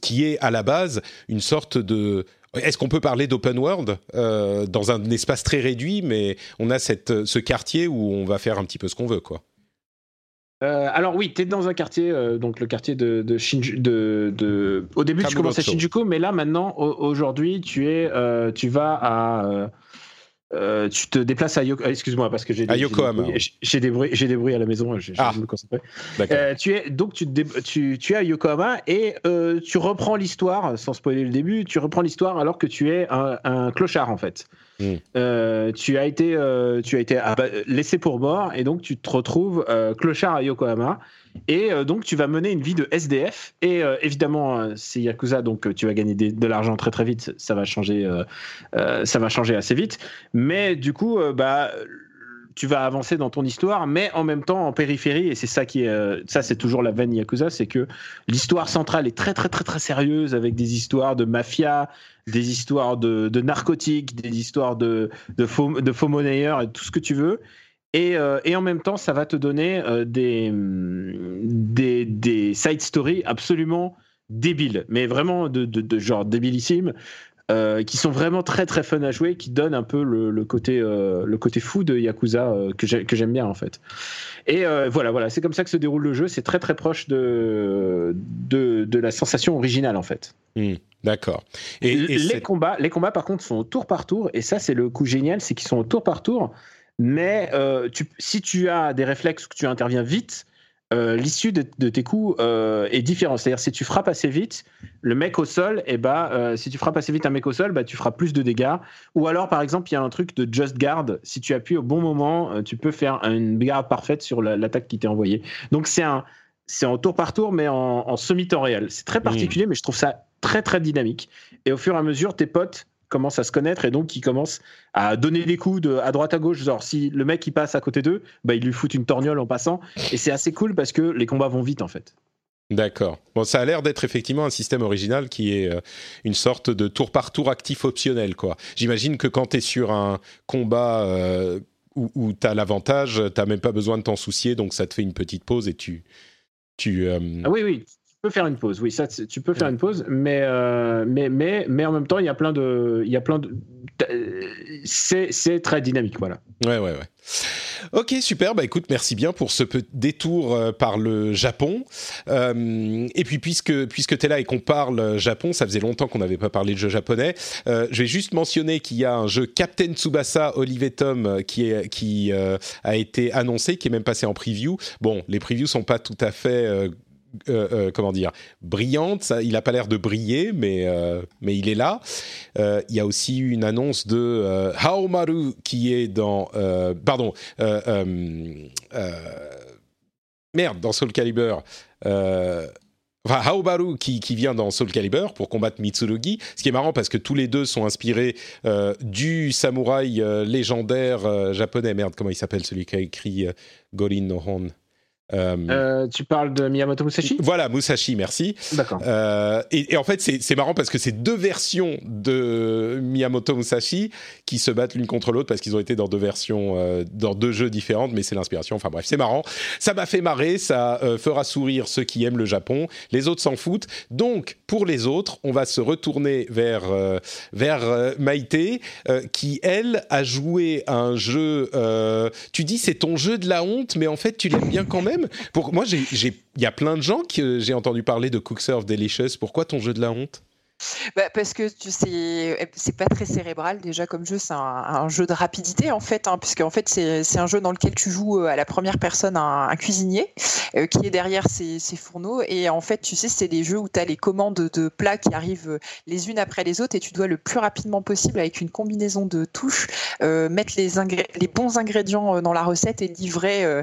qui est à la base une sorte de est-ce qu'on peut parler d'open world dans un espace très réduit, mais on a cette, ce quartier où on va faire un petit peu ce qu'on veut, quoi. Euh, alors oui, tu es dans un quartier, euh, donc le quartier de, de, Shinju, de, de... Au début, Kamurocho. tu commences à Shinjuku, mais là, maintenant, aujourd'hui, tu es, euh, tu vas à euh, tu te déplaces à Yokohama. Excuse-moi parce que j'ai des. J'ai des bruits, j'ai des bruits à la maison. J'ai ah. me concentrer. Euh, tu es donc tu, tu, tu es à Yokohama et euh, tu reprends l'histoire sans spoiler le début. Tu reprends l'histoire alors que tu es un, un, clochard en fait. Mm. Euh, tu as été, euh, tu as été aba- laissé pour mort et donc tu te retrouves euh, clochard à Yokohama. Et euh, donc tu vas mener une vie de SDF. Et euh, évidemment, euh, c'est Yakuza, donc tu vas gagner de l'argent très très vite. Ça va changer, ça va changer assez vite. Mais du coup, bah tu vas avancer dans ton histoire, mais en même temps en périphérie, et c'est ça qui est, ça c'est toujours la veine Yakuza, c'est que l'histoire centrale est très très très très sérieuse avec des histoires de mafia, des histoires de, de narcotiques, des histoires de, de, faux, de faux monnayeurs et tout ce que tu veux. Et, euh, et en même temps, ça va te donner euh, des, hum, des, des side stories absolument débiles, mais vraiment de, de, de genre débilissimes, euh, qui sont vraiment très très fun à jouer, qui donnent un peu le, le côté, le côté fou de Yakuza que j'ai- que j'aime bien en fait. Et voilà, voilà, c'est comme ça que se déroule le jeu. C'est très très proche de, de, de la sensation originale en fait. Hmm, D'accord. Et, et les combats, les combats par contre sont au tour par tour, et ça c'est le coup génial, c'est qu'ils sont au tour par tour. Mais euh, tu, si tu as des réflexes que tu interviens vite, euh, l'issue de, de tes coups euh, est différente. C'est-à-dire si tu frappes assez vite, le mec au sol, et bah, euh, si tu frappes assez vite un mec au sol, bah, tu feras plus de dégâts. Ou alors par exemple, il y a un truc de just guard. Si tu appuies au bon moment, tu peux faire une garde parfaite sur la- l'attaque qui t'est envoyée. Donc c'est un c'est en tour par tour, mais en, en semi-temps réel. C'est très particulier, mais je trouve ça très très dynamique. Et au fur et à mesure, tes potes commencent à se connaître et donc ils commencent à donner des coups de, à droite à gauche. Genre, si le mec il passe à côté d'eux, bah, ils lui foutent une torgnole en passant. Et c'est assez cool parce que les combats vont vite en fait. D'accord. Bon, ça a l'air d'être effectivement un système original qui est euh, une sorte de tour par tour actif optionnel, quoi. J'imagine que quand tu es sur un combat euh, où, où tu as l'avantage, tu même pas besoin de t'en soucier, donc ça te fait une petite pause et tu. tu euh, Ah oui, oui. Tu peux faire une pause, oui, ça, tu peux faire une pause, mais, euh, mais, mais, mais en même temps, il y a plein de. Il y a plein de c'est c'est très dynamique, voilà. Ouais, ouais, ouais. Ok, super. Bah écoute, merci bien pour ce petit détour euh, par le Japon. Euh, et puis, puisque, puisque tu es là et qu'on parle Japon, ça faisait longtemps qu'on n'avait pas parlé de jeu japonais, euh, je vais juste mentionner qu'il y a un jeu Captain Tsubasa Olive Tom euh, qui, est, qui a été annoncé, qui est même passé en preview. Bon, les previews sont pas tout à fait. Euh, euh, comment dire, brillante. Ça, il n'a pas l'air de briller, mais, euh, mais il est là. Il y a aussi une annonce de Haomaru qui est dans. pardon. merde, dans Soul Calibur. Enfin, Haobaru qui, qui vient dans Soul Calibur pour combattre Mitsurugi. Ce qui est marrant parce que tous les deux sont inspirés du samouraï légendaire japonais. Merde, comment il s'appelle celui qui a écrit Gorin no Hon? Euh, Euh, tu parles de Miyamoto Musashi? Voilà, Musashi, merci. D'accord. Euh, et, et en fait, c'est marrant parce que c'est deux versions de Miyamoto Musashi qui se battent l'une contre l'autre parce qu'ils ont été dans deux versions, euh, dans deux jeux différentes, mais c'est l'inspiration. Enfin bref, c'est marrant. Ça m'a fait marrer, ça fera sourire ceux qui aiment le Japon. Les autres s'en foutent. Donc, pour les autres, on va se retourner vers, vers Maïté, qui, elle, a joué à un jeu. tu dis c'est ton jeu de la honte, mais en fait, tu l'aimes bien quand même. Pour moi, il y a plein de gens que j'ai entendu parler de Cook Serve Delicious. Pourquoi ton jeu de la honte? Bah, parce que tu sais, c'est pas très cérébral déjà comme jeu, c'est un, jeu de rapidité en fait, hein, puisque en fait c'est un jeu dans lequel tu joues euh, à la première personne un, cuisinier euh, qui est derrière ses, ses fourneaux et en fait tu sais c'est des jeux où tu as les commandes de plats qui arrivent euh, les unes après les autres et tu dois le plus rapidement possible avec une combinaison de touches mettre les, les bons ingrédients dans la recette et livrer,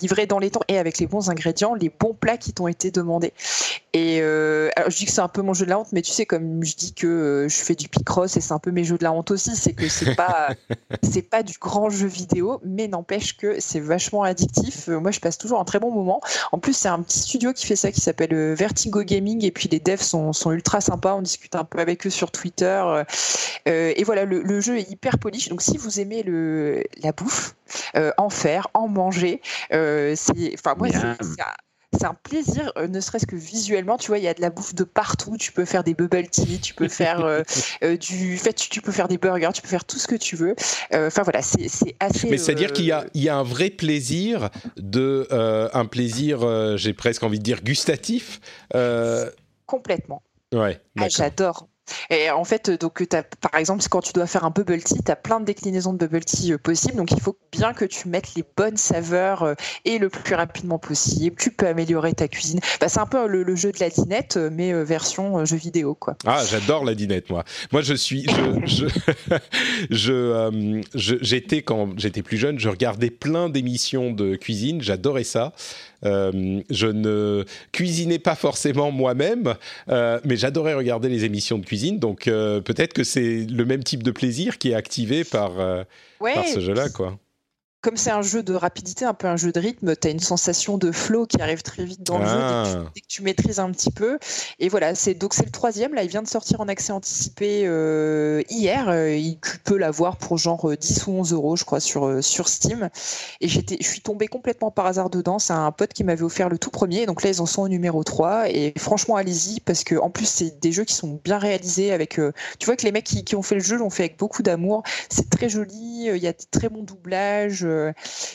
livrer dans les temps et avec les bons ingrédients les bons plats qui t'ont été demandés. Et alors je dis que c'est un peu mon jeu de la honte, mais tu sais comme je dis que euh, je fais du picross et c'est un peu mes jeux de la honte aussi, c'est que c'est pas c'est pas du grand jeu vidéo, mais n'empêche que c'est vachement addictif. Euh, moi je passe toujours un très bon moment. En plus c'est un petit studio qui fait ça qui s'appelle euh, Vertigo Gaming et puis les devs sont, sont ultra sympas. On discute un peu avec eux sur Twitter. Euh, et voilà le, le jeu est hyper polish. Donc si vous aimez le la bouffe, euh, en faire, en manger, euh, c'est enfin moi c'est-. C'est un- plaisir, euh, ne serait-ce que visuellement. Tu vois, il y a de la bouffe de partout. Tu peux faire des bubble tea, tu peux faire euh, euh, du, fait, tu, tu peux faire des burgers, tu peux faire tout ce que tu veux. Enfin voilà, c'est assez. Mais c'est-à-dire qu'il y a, il y a un vrai plaisir de, un plaisir, j'ai presque envie de dire gustatif. Complètement. ouais, Ah, j'adore. Et en fait, donc, as, par exemple, quand tu dois faire un bubble tea, tu as plein de déclinaisons de bubble tea euh, possibles. Donc, il faut bien que tu mettes les bonnes saveurs euh, et le plus rapidement possible. Tu peux améliorer ta cuisine. Bah, c'est un peu le, jeu de la dinette, euh, mais version jeu vidéo. Quoi. Ah, j'adore la dinette, moi. Moi, je suis. Je, je, je, j'étais, quand j'étais plus jeune, je regardais plein d'émissions de cuisine. J'adorais ça. Euh, je ne cuisinais pas forcément moi-même, euh, mais j'adorais regarder les émissions de cuisine. Donc euh, peut-être que c'est le même type de plaisir qui est activé par, par ce jeu-là, quoi comme c'est un jeu de rapidité, un peu un jeu de rythme, tu as une sensation de flow qui arrive très vite dans le jeu ah. dès que, tu, maîtrises un petit peu. Et voilà, c'est donc c'est le troisième. Là, il vient de sortir en accès anticipé euh, hier. Euh, tu peux l'avoir pour genre 10 euh, ou 11 euros, je crois, sur, sur Steam. Et j'étais, je suis tombé complètement par hasard dedans. C'est un pote qui m'avait offert le tout premier. Donc là, ils en sont au numéro 3. Et franchement, allez-y, parce que en plus, c'est des jeux qui sont bien réalisés. Avec, tu vois que les mecs qui, qui ont fait le jeu l'ont fait avec beaucoup d'amour. C'est très joli. Il y a des très bons doublages.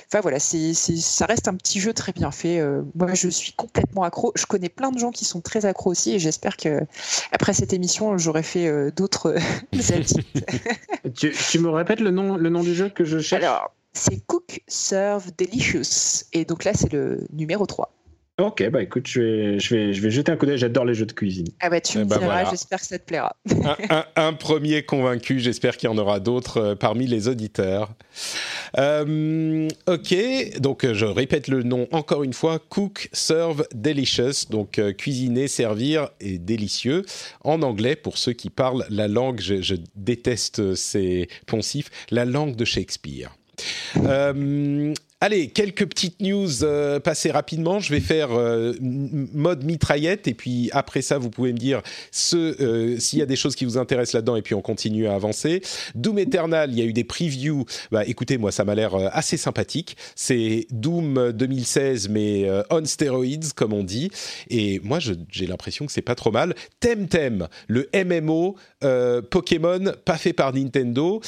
Enfin voilà, c'est, ça reste un petit jeu très bien fait. Euh, moi, je suis complètement accro. Je connais plein de gens qui sont très accros aussi, et j'espère que après cette émission, j'aurai fait euh, d'autres tu, tu, me répètes le nom, le nom du jeu que je cherche? Alors, c'est Cook Serve Delicious, et donc là, c'est le numéro 3. Ok, bah écoute, je vais, je vais, je vais jeter un coup d'œil. J'adore les jeux de cuisine. Ah bah tu me eh ben diras, j'espère que ça te plaira. un, premier convaincu, j'espère qu'il y en aura d'autres euh, parmi les auditeurs. Euh, ok, donc euh, je répète le nom encore une fois Cook, Serve, Delicious. Donc cuisiner, servir et délicieux. En anglais, pour ceux qui parlent la langue, je, je déteste ces poncifs, la langue de Shakespeare. Euh, Allez, quelques petites news euh, passées rapidement. Je vais faire euh, mode mitraillette et puis après ça, vous pouvez me dire euh, s'il y a des choses qui vous intéressent là-dedans et puis on continue à avancer. Doom Eternal, il y a eu des previews. Bah, écoutez, moi, ça m'a l'air assez sympathique. C'est Doom 2016 mais on steroids comme on dit. Et moi, j'ai l'impression que c'est pas trop mal. Temtem, le MMO Pokémon, pas fait par Nintendo.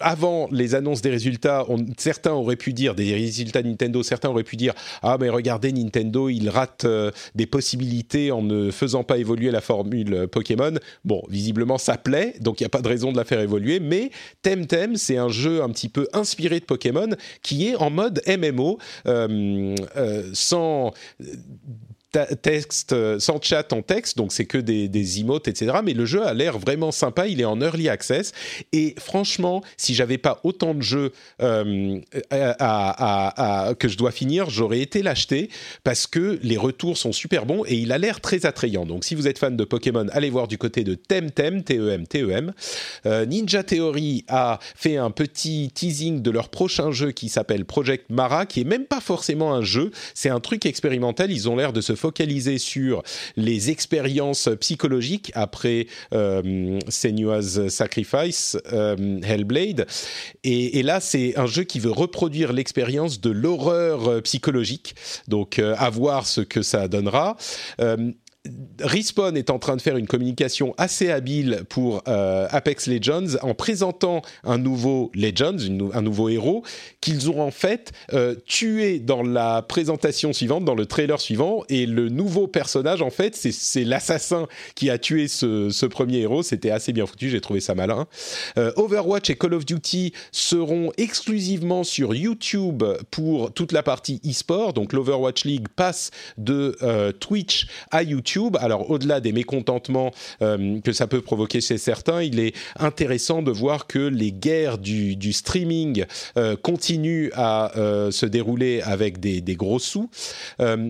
avant les annonces des résultats, certains auraient pu dire des résultats Nintendo. Certains auraient pu dire ah mais regardez Nintendo, il rate euh, des possibilités en ne faisant pas évoluer la formule euh, Pokémon. Bon, visiblement ça plaît, donc il n'y a pas de raison de la faire évoluer. Mais Temtem, c'est un jeu un petit peu inspiré de Pokémon qui est en mode MMO euh, sans texte, euh, sans chat en texte, donc c'est que des, des emotes, etc. Mais le jeu a l'air vraiment sympa, il est en early access. Et franchement, si j'avais pas autant de jeux euh, que je dois finir, j'aurais été l'acheter parce que les retours sont super bons et il a l'air très attrayant. Donc si vous êtes fan de Pokémon, allez voir du côté de Temtem, T-E-M, T-E-M. Euh, Ninja Theory a fait un petit teasing de leur prochain jeu qui s'appelle Project Mara, qui est même pas forcément un jeu, c'est un truc expérimental. Ils ont l'air de se focalisé sur les expériences psychologiques après euh, Senua's Sacrifice, euh, Hellblade. Et, là, c'est un jeu qui veut reproduire l'expérience de l'horreur euh, psychologique. Donc, à voir ce que ça donnera. Respawn est en train de faire une communication assez habile pour euh, Apex Legends en présentant un nouveau Legends, un nouveau héros qu'ils ont en fait euh, tué dans la présentation suivante, dans le trailer suivant. Et le nouveau personnage, en fait, c'est l'assassin qui a tué ce, premier héros. C'était assez bien foutu, j'ai trouvé ça malin. Euh, Overwatch et Call of Duty seront exclusivement sur YouTube pour toute la partie e-sport. Donc l'Overwatch League passe de Twitch à YouTube alors au-delà des mécontentements euh, que ça peut provoquer chez certains, il est intéressant de voir que les guerres du, streaming euh, continuent à euh, se dérouler avec des, gros sous.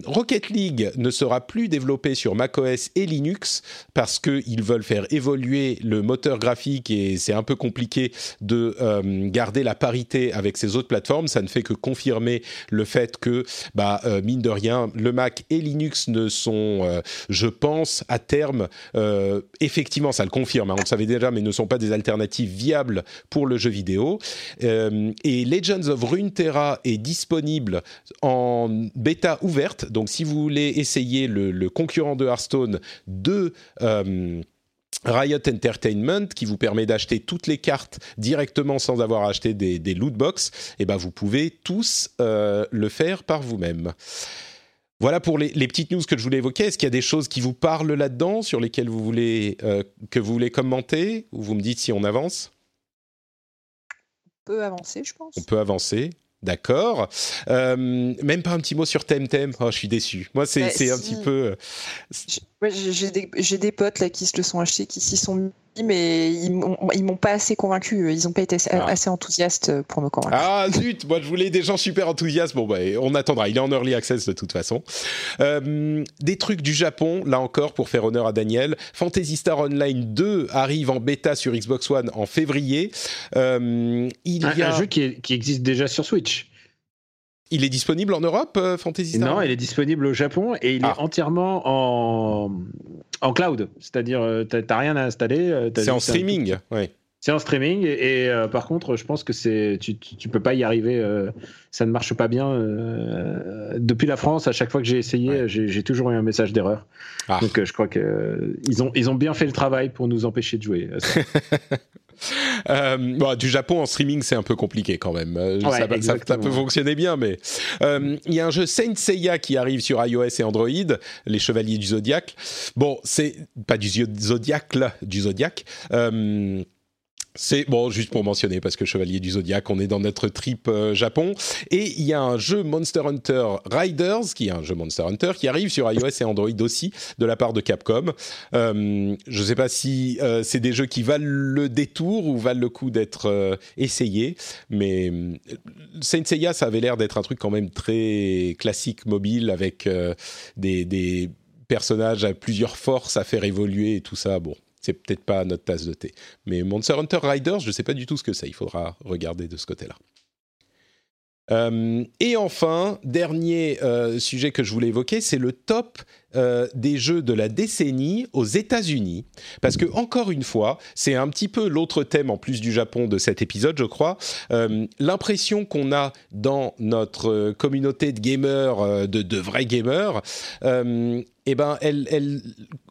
Rocket League ne sera plus développé sur macOS et Linux parce qu'ils veulent faire évoluer le moteur graphique et c'est un peu compliqué de garder la parité avec ces autres plateformes. Ça ne fait que confirmer le fait que, bah, mine de rien, le Mac et Linux ne sont je pense, à terme, euh, effectivement, ça le confirme, hein, on le savait déjà, mais ne sont pas des alternatives viables pour le jeu vidéo. Euh, et Legends of Runeterra est disponible en bêta ouverte, donc si vous voulez essayer le, concurrent de Hearthstone de... Euh, Riot Entertainment qui vous permet d'acheter toutes les cartes directement sans avoir acheté des, des loot box, et eh ben vous pouvez tous le faire par vous-même. Voilà pour les, les petites news que je voulais évoquer. Est-ce qu'il y a des choses qui vous parlent là-dedans, sur lesquelles vous voulez euh, que vous voulez commenter, ou vous me dites si on avance? On peut avancer, je pense. On peut avancer. D'accord. Euh, même pas un petit mot sur Temtem. Oh, je suis déçu. Moi, c'est Bah, un petit peu. euh, J'ai des, potes là qui se le sont achetés, qui s'y sont mais ils m'ont pas assez convaincu. Ils n'ont pas été assez, Ah. assez enthousiastes pour me convaincre. Ah zut, moi je voulais des gens super enthousiastes. Bon bah on attendra, il est en early access de toute façon. Euh, des trucs du Japon, là encore pour faire honneur à Daniel. Fantasy Star Online 2 arrive en bêta sur Xbox One en février. Euh, il Un, y a, un jeu qui, est- qui existe déjà sur Switch. il est disponible en Europe, euh, Fantasy Star. Non, il est disponible au Japon et il Ah. est entièrement en, en cloud. C'est-à-dire, euh, t'as t'as rien à installer. euh, C'est en un- streaming, ouais. C'est en streaming et, et, euh, par contre, je pense que c'est tu, tu, tu peux pas y arriver. euh, ça ne marche pas bien. euh, depuis la France, à chaque fois que j'ai essayé, Ouais. j'ai toujours eu un message d'erreur. Ah. Donc je crois que ils ont ils ont bien fait le travail pour nous empêcher de jouer. Euh, bon, du Japon en streaming, c'est un peu compliqué quand même. Euh, Ouais, ça, ça- peut fonctionner bien, mais euh, il y a un jeu Saint Seiya qui arrive sur iOS et Android, les Chevaliers du Zodiac. Bon, c'est pas du Zodiac là, du Zodiac. C'est bon, juste pour mentionner, parce que Chevalier du Zodiac, on est dans notre trip euh, Japon. Et il y a un jeu Monster Hunter Riders, qui est un jeu Monster Hunter, qui arrive sur iOS et Android aussi, de la part de Capcom. Euh, je ne sais pas si euh, c'est des jeux qui valent le détour ou valent le coup d'être essayés, mais Saint Seiya, ça avait l'air d'être un truc quand même très classique, mobile, avec des, des personnages à plusieurs forces à faire évoluer et tout ça. Bon, c'est peut-être pas notre tasse de thé. Mais Monster Hunter Riders, je ne sais pas du tout ce que c'est. Il faudra regarder de ce côté-là. Euh, et enfin, dernier euh, sujet que je voulais évoquer, c'est le top euh, des jeux de la décennie aux États-Unis. Parce que, encore une fois, c'est un petit peu l'autre thème en plus du Japon de cet épisode, je crois. L'impression qu'on a dans notre communauté de gamers, de, vrais gamers, eh ben, elle, elle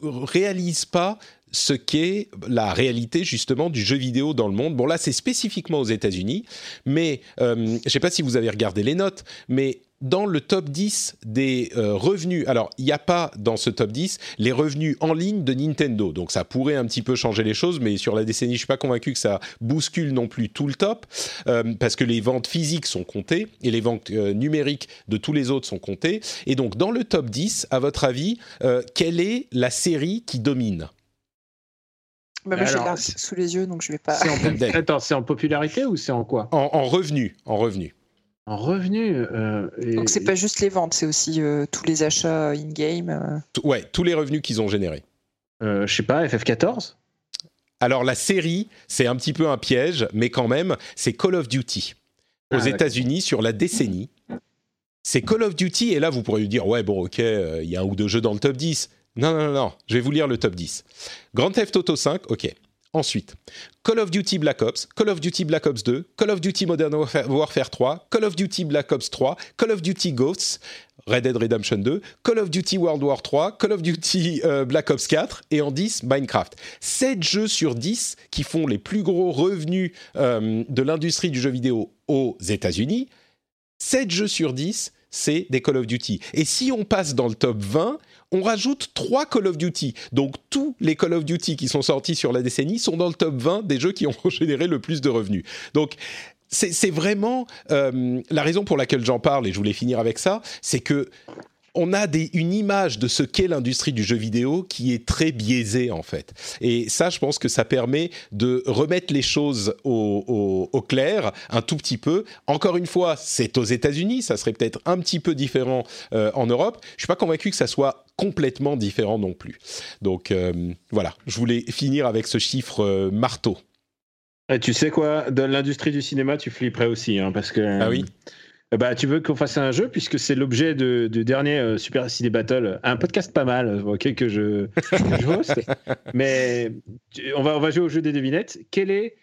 réalise pas ce qu'est la réalité justement du jeu vidéo dans le monde. Bon là c'est spécifiquement aux États-Unis, mais euh, je ne sais pas si vous avez regardé les notes, mais dans le top 10 des euh, revenus, alors il n'y a pas dans ce top 10 les revenus en ligne de Nintendo, donc ça pourrait un petit peu changer les choses, mais sur la décennie je suis pas convaincu que ça bouscule non plus tout le top, euh, parce que les ventes physiques sont comptées et les ventes numériques de tous les autres sont comptées. Et donc dans le top 10, à votre avis, quelle est la série qui domine? Bah, moi, j'ai sous les yeux, donc je vais pas. C'est en, Dave. Attends, c'est en popularité ou c'est en quoi en, en revenus, en revenus. En revenu. euh, et- Donc c'est pas juste les ventes, c'est aussi euh, tous les achats in-game. euh. Ouais, tous les revenus qu'ils ont générés. euh, je sais pas, FF14 Alors la série, c'est un petit peu un piège, mais quand même, c'est Call of Duty aux Ah, d'accord. États-Unis sur la décennie. C'est Call of Duty, et là vous pourrez lui dire, ouais, bon, ok, euh, il y a un ou deux jeux dans le top 10. Non, non, non, je vais vous lire le top 10. Grand Theft Auto 5, ok. Ensuite, Call of Duty Black Ops, Call of Duty Black Ops 2, Call of Duty Modern Warfare Warfare 3, Call of Duty Black Ops 3, Call of Duty Ghosts, Red Dead Redemption 2, Call of Duty World War 3, Call of Duty euh, Black Ops 4 et en 10 Minecraft. 7 jeux sur 10 qui font les plus gros revenus euh, de l'industrie du jeu vidéo aux États-Unis. 7 jeux sur 10, c'est des Call of Duty. Et si on passe dans le top 20, on rajoute 3 Call of Duty. Donc tous les Call of Duty qui sont sortis sur la décennie sont dans le top 20 des jeux qui ont généré le plus de revenus. Donc c'est vraiment euh, la raison pour laquelle j'en parle, et je voulais finir avec ça, c'est que on a des, une image de ce qu'est l'industrie du jeu vidéo qui est très biaisée en fait. Et ça, je pense que ça permet de remettre les choses au, au- au clair un tout petit peu. Encore une fois, c'est aux États-Unis, ça serait peut-être un petit peu différent euh, en Europe. Je suis pas convaincu que ça soit complètement différent non plus. Donc euh, voilà, je voulais finir avec ce chiffre euh, marteau. Et tu sais quoi, dans l'industrie du cinéma, tu flipperais aussi, hein, parce que. Ah oui Bah, tu veux qu'on fasse un jeu puisque c'est l'objet de- du dernier euh, Super Ciné Battle, un podcast pas mal, euh, ok que je, que je host. Mais tu- on va on va jouer au jeu des devinettes. Quel est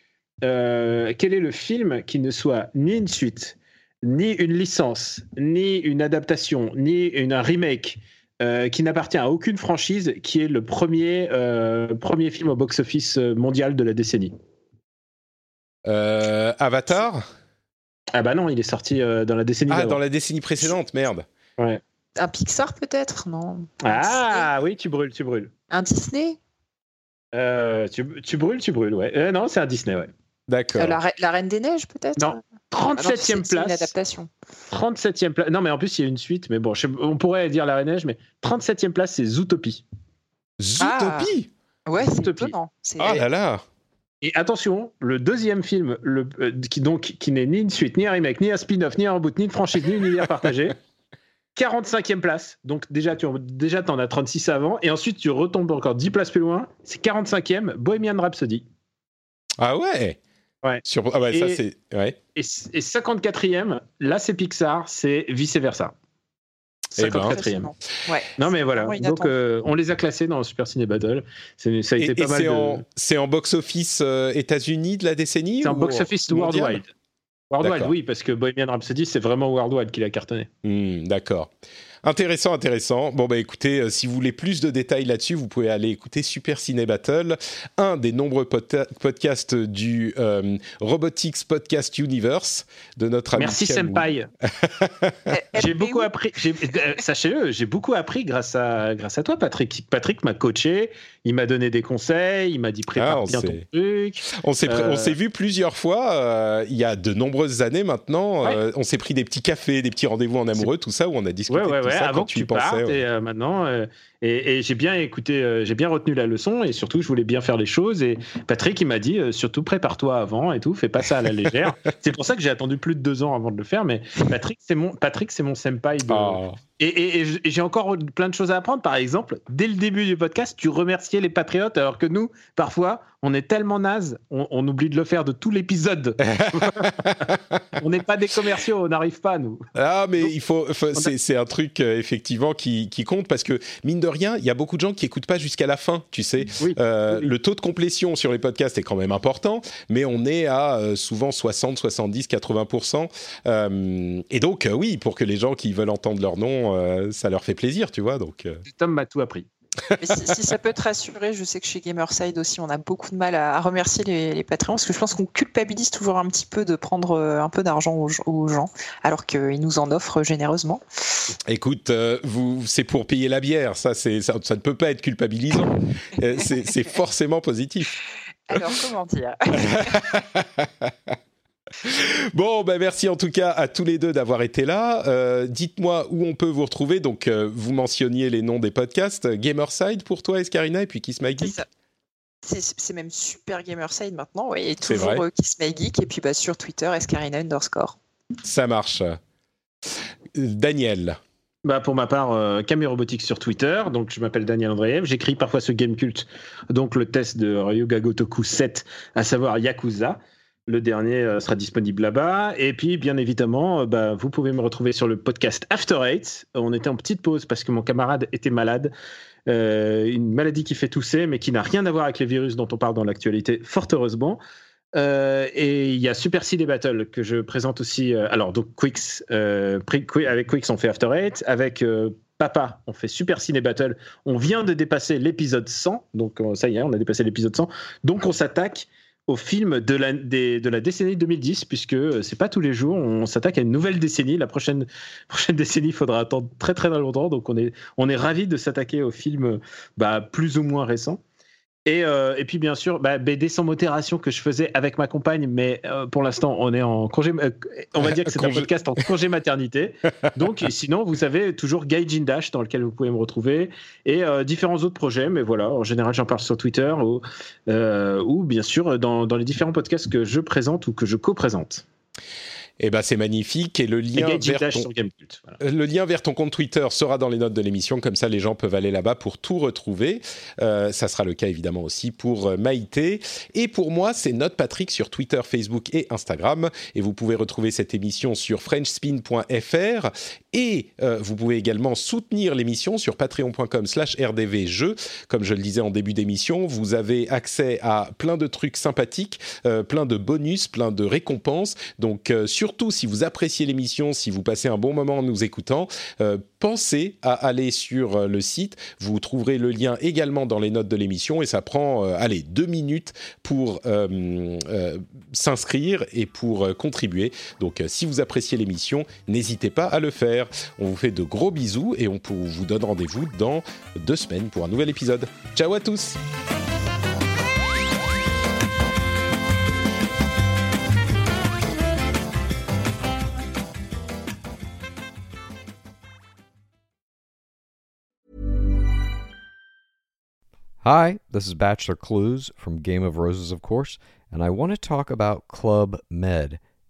euh, quel est le film qui ne soit ni une suite, ni une licence, ni une adaptation, ni une, un remake, euh, qui n'appartient à aucune franchise, qui est le premier euh, premier film au box-office mondial de la décennie? Euh, Avatar? Ah bah non, il est sorti euh, dans la décennie Ah, dans la décennie précédente, merde. Ouais. un Pixar peut-être Non? Ah oui, tu brûles, tu brûles. Un Disney? Euh, tu, tu brûles, tu brûles, ouais. Euh, non, c'est un Disney, ouais. D'accord. Euh, la, Re- la Reine des Neiges peut-être? Non. Ah non, 37e c'est- C'est une place. adaptation. 37e place. Non, mais en plus, il y a une suite, mais bon, je on pourrait dire la Reine Neige, mais 37e place, c'est Zootopie. Zootopie? Ouais, c'est Utopie. étonnant. C'est- Ah là là Et attention, le deuxième film, le, euh, qui, donc, qui n'est ni une suite, ni un remake, ni un spin-off, ni un reboot, ni une franchise, ni un univers partagé, 45e place. Donc déjà, tu déjà, en as 36 avant. Et ensuite, tu retombes encore 10 places plus loin. C'est 45e, Bohemian Rhapsody. Ah ouais? Ouais. Sur... Ah ouais, ça Et- c'est... Ouais. Et, et 54e, là, c'est Pixar, c'est vice-versa. Eh ben. 54e. Ouais. Non mais voilà, donc euh, on les a classés dans le Super Ciné Battle. C'est- Ça a été Et, pas et mal c'est de... en, c'est en box-office euh, États-Unis de la décennie C'est en ou box-office worldwide. Worldwide, oui, parce que Bohemian Rhapsody, c'est vraiment worldwide qu'il a cartonné. Hmm, D'accord. Intéressant, intéressant. Bon, bah écoutez, euh, si vous voulez plus de détails là-dessus, vous pouvez aller écouter Super Ciné Battle, un des nombreux podcasts du euh, Robotics Podcast Universe de notre ami Merci Camou. Senpai. Elle- elle J'ai beaucoup appris. euh, Sachez-le, j'ai beaucoup appris grâce à grâce à toi, Patrick. Patrick m'a coaché, il m'a donné des conseils, il m'a dit prépare Ah, bien ton truc. On s'est, Euh, on s'est vu plusieurs fois, euh, il y a de nombreuses années maintenant. euh, on s'est pris des petits cafés, des petits rendez-vous en amoureux, tout ça, où on a discuté Ouais, ouais, de tout ouais. Ça Avant que tu pensais. partes, ouais. et euh, maintenant, euh, et, et j'ai bien écouté, euh, j'ai bien retenu la leçon, et surtout, je voulais bien faire les choses. Et Patrick, il m'a dit, euh, surtout prépare-toi avant et tout, fais pas ça à la légère. c'est pour ça que j'ai attendu plus de deux ans avant de le faire. Mais Patrick, c'est mon, Patrick, c'est mon senpai. De... Ah. Et, j'ai encore plein de choses à apprendre. Par exemple, dès le début du podcast, tu remerciais les patriotes, alors que nous, parfois, on est tellement naze, on, on oublie de le faire de tout l'épisode. on n'est pas des commerciaux, on n'arrive pas, nous. Ah, mais Donc, il faut. faut- c'est, c'est un truc euh, effectivement qui, qui compte parce que mine de rien, il y a beaucoup de gens qui écoutent pas jusqu'à la fin. Tu sais, Oui. Euh, Oui, le taux de complétion sur les podcasts est quand même important, mais on est à euh, souvent 60, 70, 80% euh, Et donc, euh, oui, pour que les gens qui veulent entendre leur nom, euh, ça leur fait plaisir, tu vois. Donc, euh, Tom m'a tout appris. Mais si, si ça peut te rassurer, je sais que chez Gamerside aussi, on a beaucoup de mal à, à remercier les, les Patreons parce que je pense qu'on culpabilise toujours un petit peu de prendre euh, un peu d'argent aux, aux gens alors qu'ils nous en offrent généreusement. écoute, euh, vous, c'est pour payer la bière, ça, c'est, ça, ça ne peut pas être culpabilisant. Euh, c'est forcément positif. Alors, comment dire? Bon, ben merci en tout cas à tous les deux d'avoir été là. Euh, Dites-moi où on peut vous retrouver. Donc, euh, vous mentionniez les noms des podcasts. Gamerside pour toi, Escarina, et puis Kiss My C'est Geek. C'est même super Gamerside maintenant, ouais, et C'est toujours vrai. euh, Kiss My Geek, et puis bah, sur Twitter, Escarina underscore. Ça marche. Daniel. Bah pour ma part, euh, Robotics sur Twitter. Donc je m'appelle Daniel Andreev. J'écris parfois ce Game Cult, donc le test de Ryuga Gotoku 7, à savoir Yakuza. Le dernier euh, sera disponible là-bas. Et puis, bien évidemment, euh, bah, vous pouvez me retrouver sur le podcast After Eight. On était en petite pause parce que mon camarade était malade. Euh, une maladie qui fait tousser, mais qui n'a rien à voir avec les virus dont on parle dans l'actualité, fort heureusement. Et il y a Super CD Battle que je présente aussi. alors, donc, Quicks, avec Quicks, on fait After Eight. Avec Papa, on fait Super Ciné Battle. On vient de dépasser l'épisode 100. Donc, ça y est, on a dépassé l'épisode 100. Donc, on s'attaque au film de la, des- de la décennie 2010, puisque euh, c'est pas tous les jours, on s'attaque à une nouvelle décennie. La prochaine, prochaine décennie, il faudra attendre très très longtemps. Donc, on est, on est ravis de s'attaquer aux films bah, plus ou moins récents. Et, euh, et puis bien sûr, bah, BD sans modération que je faisais avec ma compagne, mais euh, pour l'instant on est en congé, euh, on va dire que c'est un podcast en congé maternité. Donc sinon vous avez toujours Gaijin Dash dans lequel vous pouvez me retrouver et différents autres projets, mais voilà, en général j'en parle sur Twitter ou, ou bien sûr dans, dans les différents podcasts que je présente ou que je co-présente. Eh ben, c'est magnifique. Et le lien vers ton... Voilà. Le lien vers ton compte Twitter sera dans les notes de l'émission, comme ça les gens peuvent aller là-bas pour tout retrouver. Euh, ça sera le cas évidemment aussi pour euh, Maïté. Et pour moi, c'est Note Patrick sur Twitter, Facebook et Instagram. Et vous pouvez retrouver cette émission sur frenchspin.fr. Et euh, vous pouvez également soutenir l'émission sur patreon.com slash rdvjeux. Comme je le disais en début d'émission, vous avez accès à plein de trucs sympathiques, euh, plein de bonus, plein de récompenses. Donc euh, surtout si vous appréciez l'émission, si vous passez un bon moment en nous écoutant, pensez à aller sur le site. Vous trouverez le lien également dans les notes de l'émission et ça prend, allez, deux minutes pour s'inscrire et pour contribuer. Donc si vous appréciez l'émission, n'hésitez pas à le faire. On vous fait de gros bisous et on vous donne rendez-vous dans deux semaines pour un nouvel épisode. Ciao à tous Hi, this is Bachelor Clues from Game of Roses, of course, and I want to talk about Club Med.